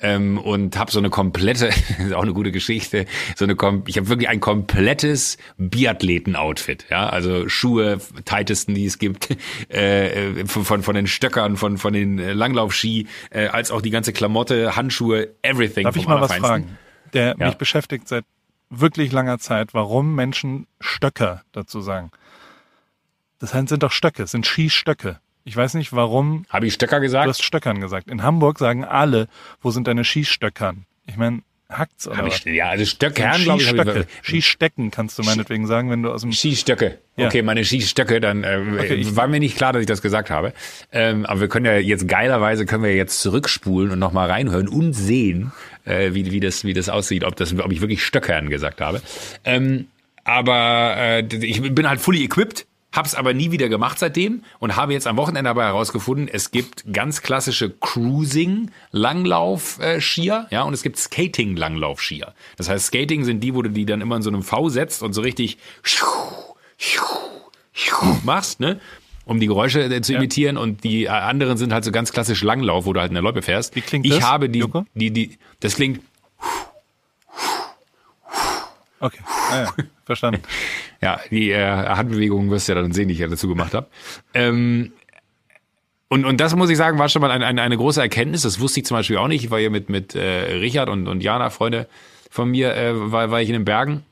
Ähm, und habe so eine komplette, ist auch eine gute Geschichte, so eine ich habe wirklich ein komplettes Biathleten-Outfit, ja, also Schuhe, tightesten, die es gibt, äh, von von den Stöckern, von von den Langlaufski, äh, als auch die ganze Klamotte, Handschuhe, everything. Darf ich mal was fragen? Der ja. mich beschäftigt seit wirklich langer Zeit, warum Menschen Stöcker dazu sagen. Das sind doch Stöcke, sind Skistöcke. Ich weiß nicht, warum. Habe ich Stöcker gesagt? Du hast Stöckern gesagt. In Hamburg sagen alle, wo sind deine Skistöckern? Ich meine, hackt's oder ich, Ja, also Stöckern, glaube ich. Skistöcke. Skistecken kannst du meinetwegen sagen, wenn du aus dem... Skistöcke. Ja. Okay, meine Skistöcke, dann äh, okay, war mir nicht klar, dass ich das gesagt habe. Ähm, aber wir können ja jetzt geilerweise können wir jetzt zurückspulen und nochmal reinhören und sehen, äh, wie, wie, das, wie das aussieht, ob, das, ob ich wirklich Stöckern gesagt habe. Ähm, aber äh, ich bin halt fully equipped, hab's aber nie wieder gemacht seitdem und habe jetzt am Wochenende aber herausgefunden, es gibt ganz klassische Cruising Langlauf äh, Skier, ja, und es gibt Skating Langlauf Skier. Das heißt, Skating sind die, wo du die dann immer in so einem V setzt und so richtig machst, ne? um die Geräusche äh, zu imitieren ja. und die äh, anderen sind halt so ganz klassisch Langlauf, wo du halt in der Loipe fährst. Wie klingt ich das? Ich habe die, die, die, das klingt. Okay, ah, ja. verstanden. ja, die äh, Handbewegungen wirst du ja dann sehen, die ich ja dazu gemacht habe. Ähm, und, und das muss ich sagen, war schon mal eine, eine, eine große Erkenntnis. Das wusste ich zum Beispiel auch nicht. Ich war hier mit, mit äh, Richard und, und Jana, Freunde von mir äh, war, war ich in den Bergen.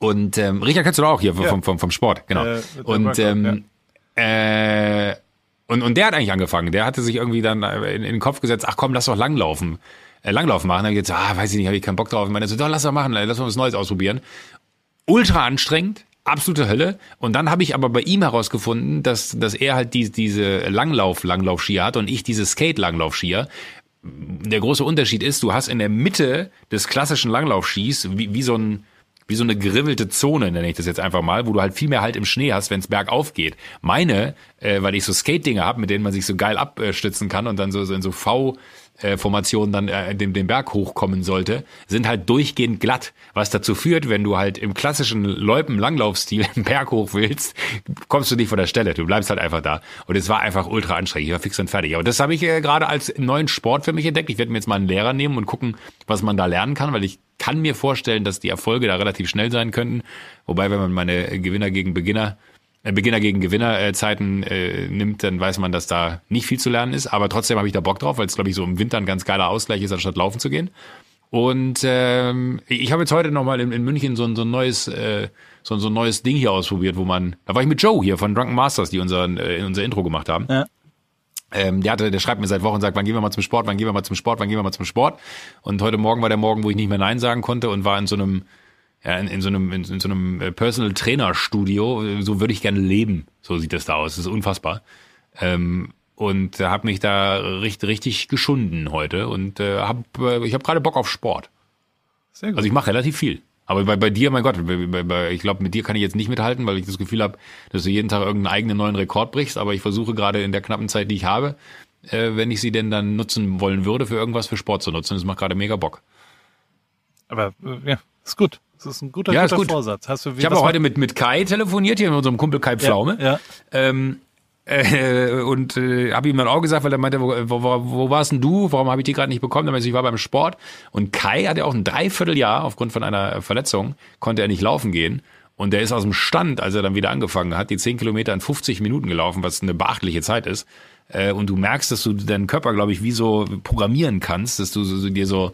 Und ähm, Richard kennst du auch hier vom, vom, vom Sport, genau. Äh, und ähm, ja. äh, und, und der hat eigentlich angefangen. Der hatte sich irgendwie dann in, in den Kopf gesetzt, ach komm, lass doch langlaufen. Äh, langlaufen machen. Dann hab ich gesagt, ah, weiß ich nicht, habe ich keinen Bock drauf. Ich meine, so, doch, lass doch machen, lass mal was Neues ausprobieren. Ultra anstrengend, absolute Hölle. Und dann habe ich aber bei ihm herausgefunden, dass, dass er halt die, diese Langlauf-Langlaufskier hat und ich diese Skate-Langlaufskier. Der große Unterschied ist, du hast in der Mitte des klassischen Langlaufskis wie, wie so ein wie so eine gerivelte Zone, nenne ich das jetzt einfach mal, wo du halt viel mehr halt im Schnee hast, wenn es bergauf geht. Meine, äh, weil ich so Skate-Dinger habe, mit denen man sich so geil abstützen kann und dann so, so in so V Formation dann äh, den, den Berg hochkommen sollte, sind halt durchgehend glatt. Was dazu führt, wenn du halt im klassischen Loipen-Langlaufstil den Berg hoch willst, kommst du nicht von der Stelle. Du bleibst halt einfach da. Und es war einfach ultra anstrengend. Ich war fix und fertig. Aber das habe ich äh, gerade als neuen Sport für mich entdeckt. Ich werde mir jetzt mal einen Lehrer nehmen und gucken, was man da lernen kann, weil ich kann mir vorstellen, dass die Erfolge da relativ schnell sein könnten. Wobei, wenn man meine Gewinner gegen Beginner äh, Beginner gegen Gewinnerzeiten äh, nimmt, dann weiß man, dass da nicht viel zu lernen ist. Aber trotzdem habe ich da Bock drauf, weil es, glaube ich, so im Winter ein ganz geiler Ausgleich ist, anstatt laufen zu gehen. Und ähm, ich habe jetzt heute nochmal in, in München so ein, so ein neues äh, so, so ein neues Ding hier ausprobiert, wo man, da war ich mit Joe hier von Drunken Masters, die unseren, äh, unser Intro gemacht haben. Ja. Ähm, der, hatte, der schreibt mir seit Wochen und sagt, wann gehen wir mal zum Sport, wann gehen wir mal zum Sport, wann gehen wir mal zum Sport. Und heute Morgen war der Morgen, wo ich nicht mehr Nein sagen konnte und war in so einem ja, in, in so einem, in, in so einem äh, Personal Trainer Studio. So würde ich gerne leben. So sieht das da aus. Das ist unfassbar. Ähm, und äh, habe mich da richtig, richtig geschunden heute und äh, hab, äh, ich habe gerade Bock auf Sport. Sehr gut. Also ich mache relativ viel. Aber bei, bei dir, mein Gott, bei, bei, ich glaube, mit dir kann ich jetzt nicht mithalten, weil ich das Gefühl habe, dass du jeden Tag irgendeinen eigenen neuen Rekord brichst. Aber ich versuche gerade in der knappen Zeit, die ich habe, äh, wenn ich sie denn dann nutzen wollen würde, für irgendwas für Sport zu nutzen. Das macht gerade mega Bock. Aber äh, ja, ist gut. Das ist ein guter, ja, guter gut. Vorsatz. Hast du, ich habe auch heute mit, mit Kai telefoniert, hier mit unserem Kumpel Kai Pflaume. Ja, ja. Ähm, äh, und äh, habe ihm dann auch gesagt, weil er meinte, wo, wo, wo warst denn du? Warum habe ich die gerade nicht bekommen? Dann ich war beim Sport. Und Kai hatte auch ein Dreivierteljahr aufgrund von einer Verletzung, konnte er nicht laufen gehen. Und der ist aus dem Stand, als er dann wieder angefangen hat, die 10 Kilometer in 50 Minuten gelaufen, was eine beachtliche Zeit ist. Äh, und du merkst, dass du deinen Körper, glaube ich, wie so programmieren kannst, dass du dir so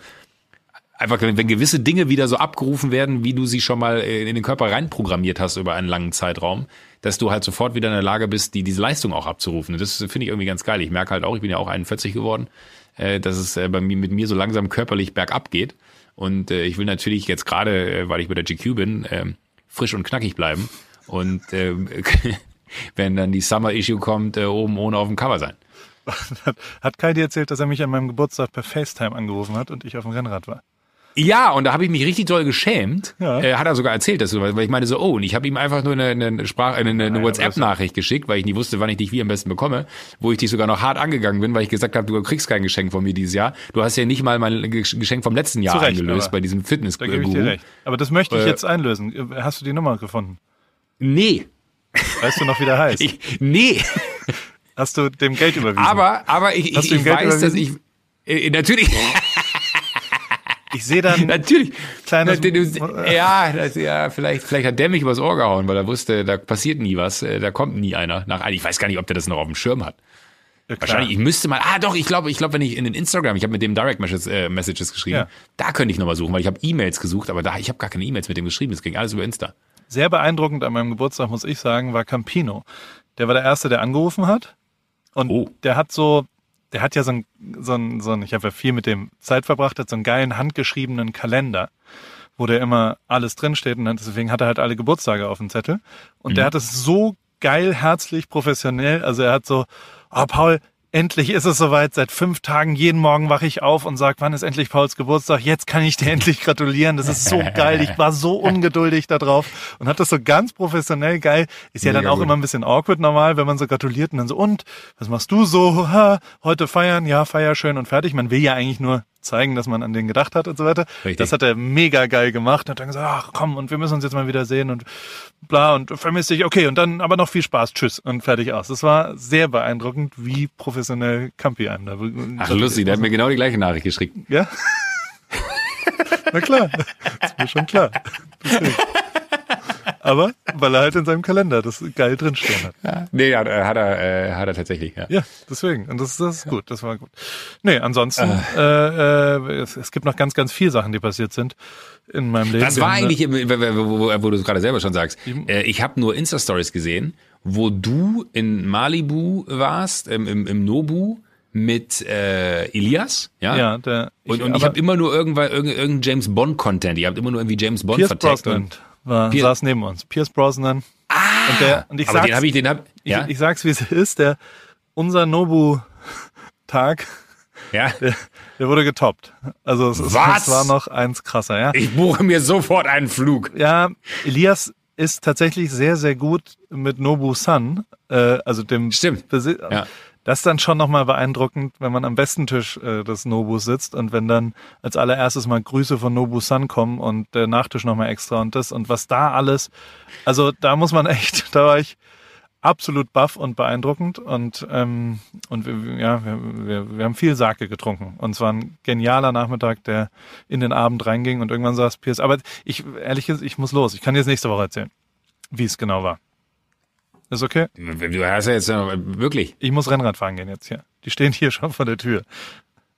einfach, wenn gewisse Dinge wieder so abgerufen werden, wie du sie schon mal in den Körper reinprogrammiert hast über einen langen Zeitraum, dass du halt sofort wieder in der Lage bist, die, diese Leistung auch abzurufen. Das finde ich irgendwie ganz geil. Ich merke halt auch, ich bin ja auch 41 geworden, äh, dass es äh, bei mir, mit mir so langsam körperlich bergab geht. Und äh, ich will natürlich jetzt gerade, äh, weil ich bei der GQ bin, äh, frisch und knackig bleiben. Und äh, wenn dann die Summer Issue kommt, äh, oben ohne auf dem Cover sein. Hat Kai dir erzählt, dass er mich an meinem Geburtstag per FaceTime angerufen hat und ich auf dem Rennrad war? Ja, und da habe ich mich richtig doll geschämt. Ja. Äh, hat er sogar erzählt, dass du, weil ich meine so, oh, und ich habe ihm einfach nur eine, eine Sprach, eine, eine WhatsApp-Nachricht geschickt, weil ich nie wusste, wann ich dich wie am besten bekomme, wo ich dich sogar noch hart angegangen bin, weil ich gesagt habe, du kriegst kein Geschenk von mir dieses Jahr. Du hast ja nicht mal mein Geschenk vom letzten Jahr Zurecht, eingelöst bei diesem fitness da ich dir recht. Aber das möchte ich äh, jetzt einlösen. Hast du die Nummer gefunden? Nee. Weißt du noch, wie der heißt? Ich, nee. Hast du dem Geld überwiesen? Aber, aber ich, ich, ich weiß, dass ich, äh, natürlich. Ich sehe dann natürlich kleines ja, das, ja, vielleicht vielleicht hat der mich übers Ohr gehauen, weil er wusste, da passiert nie was, äh, da kommt nie einer nach. Ich weiß gar nicht, ob der das noch auf dem Schirm hat. Ja, Wahrscheinlich, ich müsste mal, ah doch, ich glaube, ich glaube, wenn ich in den Instagram, ich habe mit dem Direct Messages, äh, Messages geschrieben, ja. da könnte ich nochmal suchen, weil ich habe E-Mails gesucht, aber da, ich habe gar keine E-Mails mit dem geschrieben, es ging alles über Insta. Sehr beeindruckend an meinem Geburtstag, muss ich sagen, war Campino. Der war der Erste, der angerufen hat. Und oh. der hat so, der hat ja so ein, so ein, so ein ich habe ja viel mit dem Zeit verbracht, hat so einen geilen handgeschriebenen Kalender, wo der immer alles drinsteht und deswegen hat er halt alle Geburtstage auf dem Zettel. Und mhm. der hat es so geil, herzlich, professionell. Also er hat so, oh Paul, endlich ist es soweit. Seit fünf Tagen jeden Morgen wache ich auf und sage, wann ist endlich Pauls Geburtstag? Jetzt kann ich dir endlich gratulieren. Das ist so geil. Ich war so ungeduldig darauf und hat das so ganz professionell geil. Ist ja Mega dann auch gut. immer ein bisschen awkward normal, wenn man so gratuliert und dann so, und was machst du so? Ha, heute feiern? Ja, feier schön und fertig. Man will ja eigentlich nur zeigen, dass man an den gedacht hat und so weiter. Richtig. Das hat er mega geil gemacht. Hat dann gesagt, ach komm, und wir müssen uns jetzt mal wieder sehen und bla und vermisst dich. Okay, und dann aber noch viel Spaß. Tschüss und fertig aus. Das war sehr beeindruckend, wie professionell Campi einem da. Ach lustig, der hat mir genau die gleiche Nachricht geschickt. Ja? Na klar, das ist mir schon klar. Aber weil er halt in seinem Kalender das geil drinstehen hat. Ja. Nee, hat, hat er, äh, hat er tatsächlich, ja. Ja, deswegen. Und das, das ist gut, das war gut. Nee, ansonsten, äh, äh, es, es gibt noch ganz, ganz viele Sachen, die passiert sind in meinem Leben. Das war haben eigentlich, wo, wo, wo du es gerade selber schon sagst. Äh, ich habe nur Insta-Stories gesehen, wo du in Malibu warst, im, im, im Nobu mit äh, Elias, ja? Ja, der. Und, und ich habe immer nur irgendwann irgendein, irgendein James Bond Content. Ihr habt immer nur irgendwie James Bond Pierce verteckt. Brosnan Und, war, Pier- saß neben uns. Pierce Brosnan. Ah, und, der, und ich aber sag's, den habe ich, den hab, ja, ich, ich sag's, wie es ist. Der, unser Nobu-Tag, ja. der, der wurde getoppt. Also es, es war noch eins krasser, ja. Ich buche mir sofort einen Flug. Ja, Elias ist tatsächlich sehr, sehr gut mit Nobu Sun, äh, also dem Stimmt. Besi Ja. Das ist dann schon nochmal beeindruckend, wenn man am besten Tisch äh, des Nobus sitzt und wenn dann als allererstes mal Grüße von Nobu Sun kommen und der Nachtisch nochmal extra und das und was da alles. Also da muss man echt, da war ich absolut baff und beeindruckend und ähm, und wir, ja, wir, wir, wir haben viel Sake getrunken und es war ein genialer Nachmittag, der in den Abend reinging und irgendwann saß Piers. Aber ich ehrlich gesagt, ich muss los. Ich kann jetzt nächste Woche erzählen, wie es genau war. Ist okay? Du hast ja jetzt äh, wirklich. Ich muss Rennrad fahren gehen jetzt hier. Die stehen hier schon vor der Tür.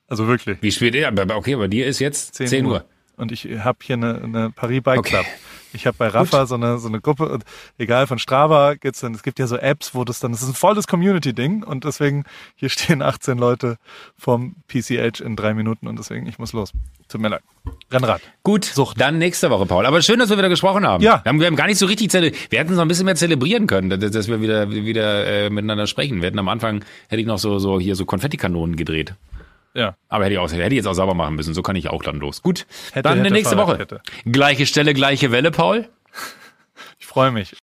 Also wirklich. Wie spät ist? Aber okay, bei dir ist jetzt 10, Uhr. Und ich habe hier eine, eine Paris Bike Okay. Ich habe bei Rafa so eine, so eine Gruppe und egal von Strava geht's dann, es gibt ja so Apps, wo das dann, das ist ein volles Community-Ding und deswegen, hier stehen 18 Leute vom PCH in drei Minuten und deswegen, ich muss los. Tut mir leid. Rennrad. Gut, Sucht. dann nächste Woche, Paul. Aber schön, dass wir wieder gesprochen haben. Ja. Wir haben, wir haben gar nicht so richtig zelebriert. Wir hätten es noch ein bisschen mehr zelebrieren können, dass, dass wir wieder, wieder äh, miteinander sprechen. Wir hätten am Anfang, hätte ich noch so, so hier so Konfettikanonen gedreht. Ja. Aber hätte ich, auch, hätte ich jetzt auch sauber machen müssen. So kann ich auch dann los. Gut, Hätte, dann hätte, nächste Woche. Gleiche Stelle, gleiche Welle, Paul. Ich freue mich.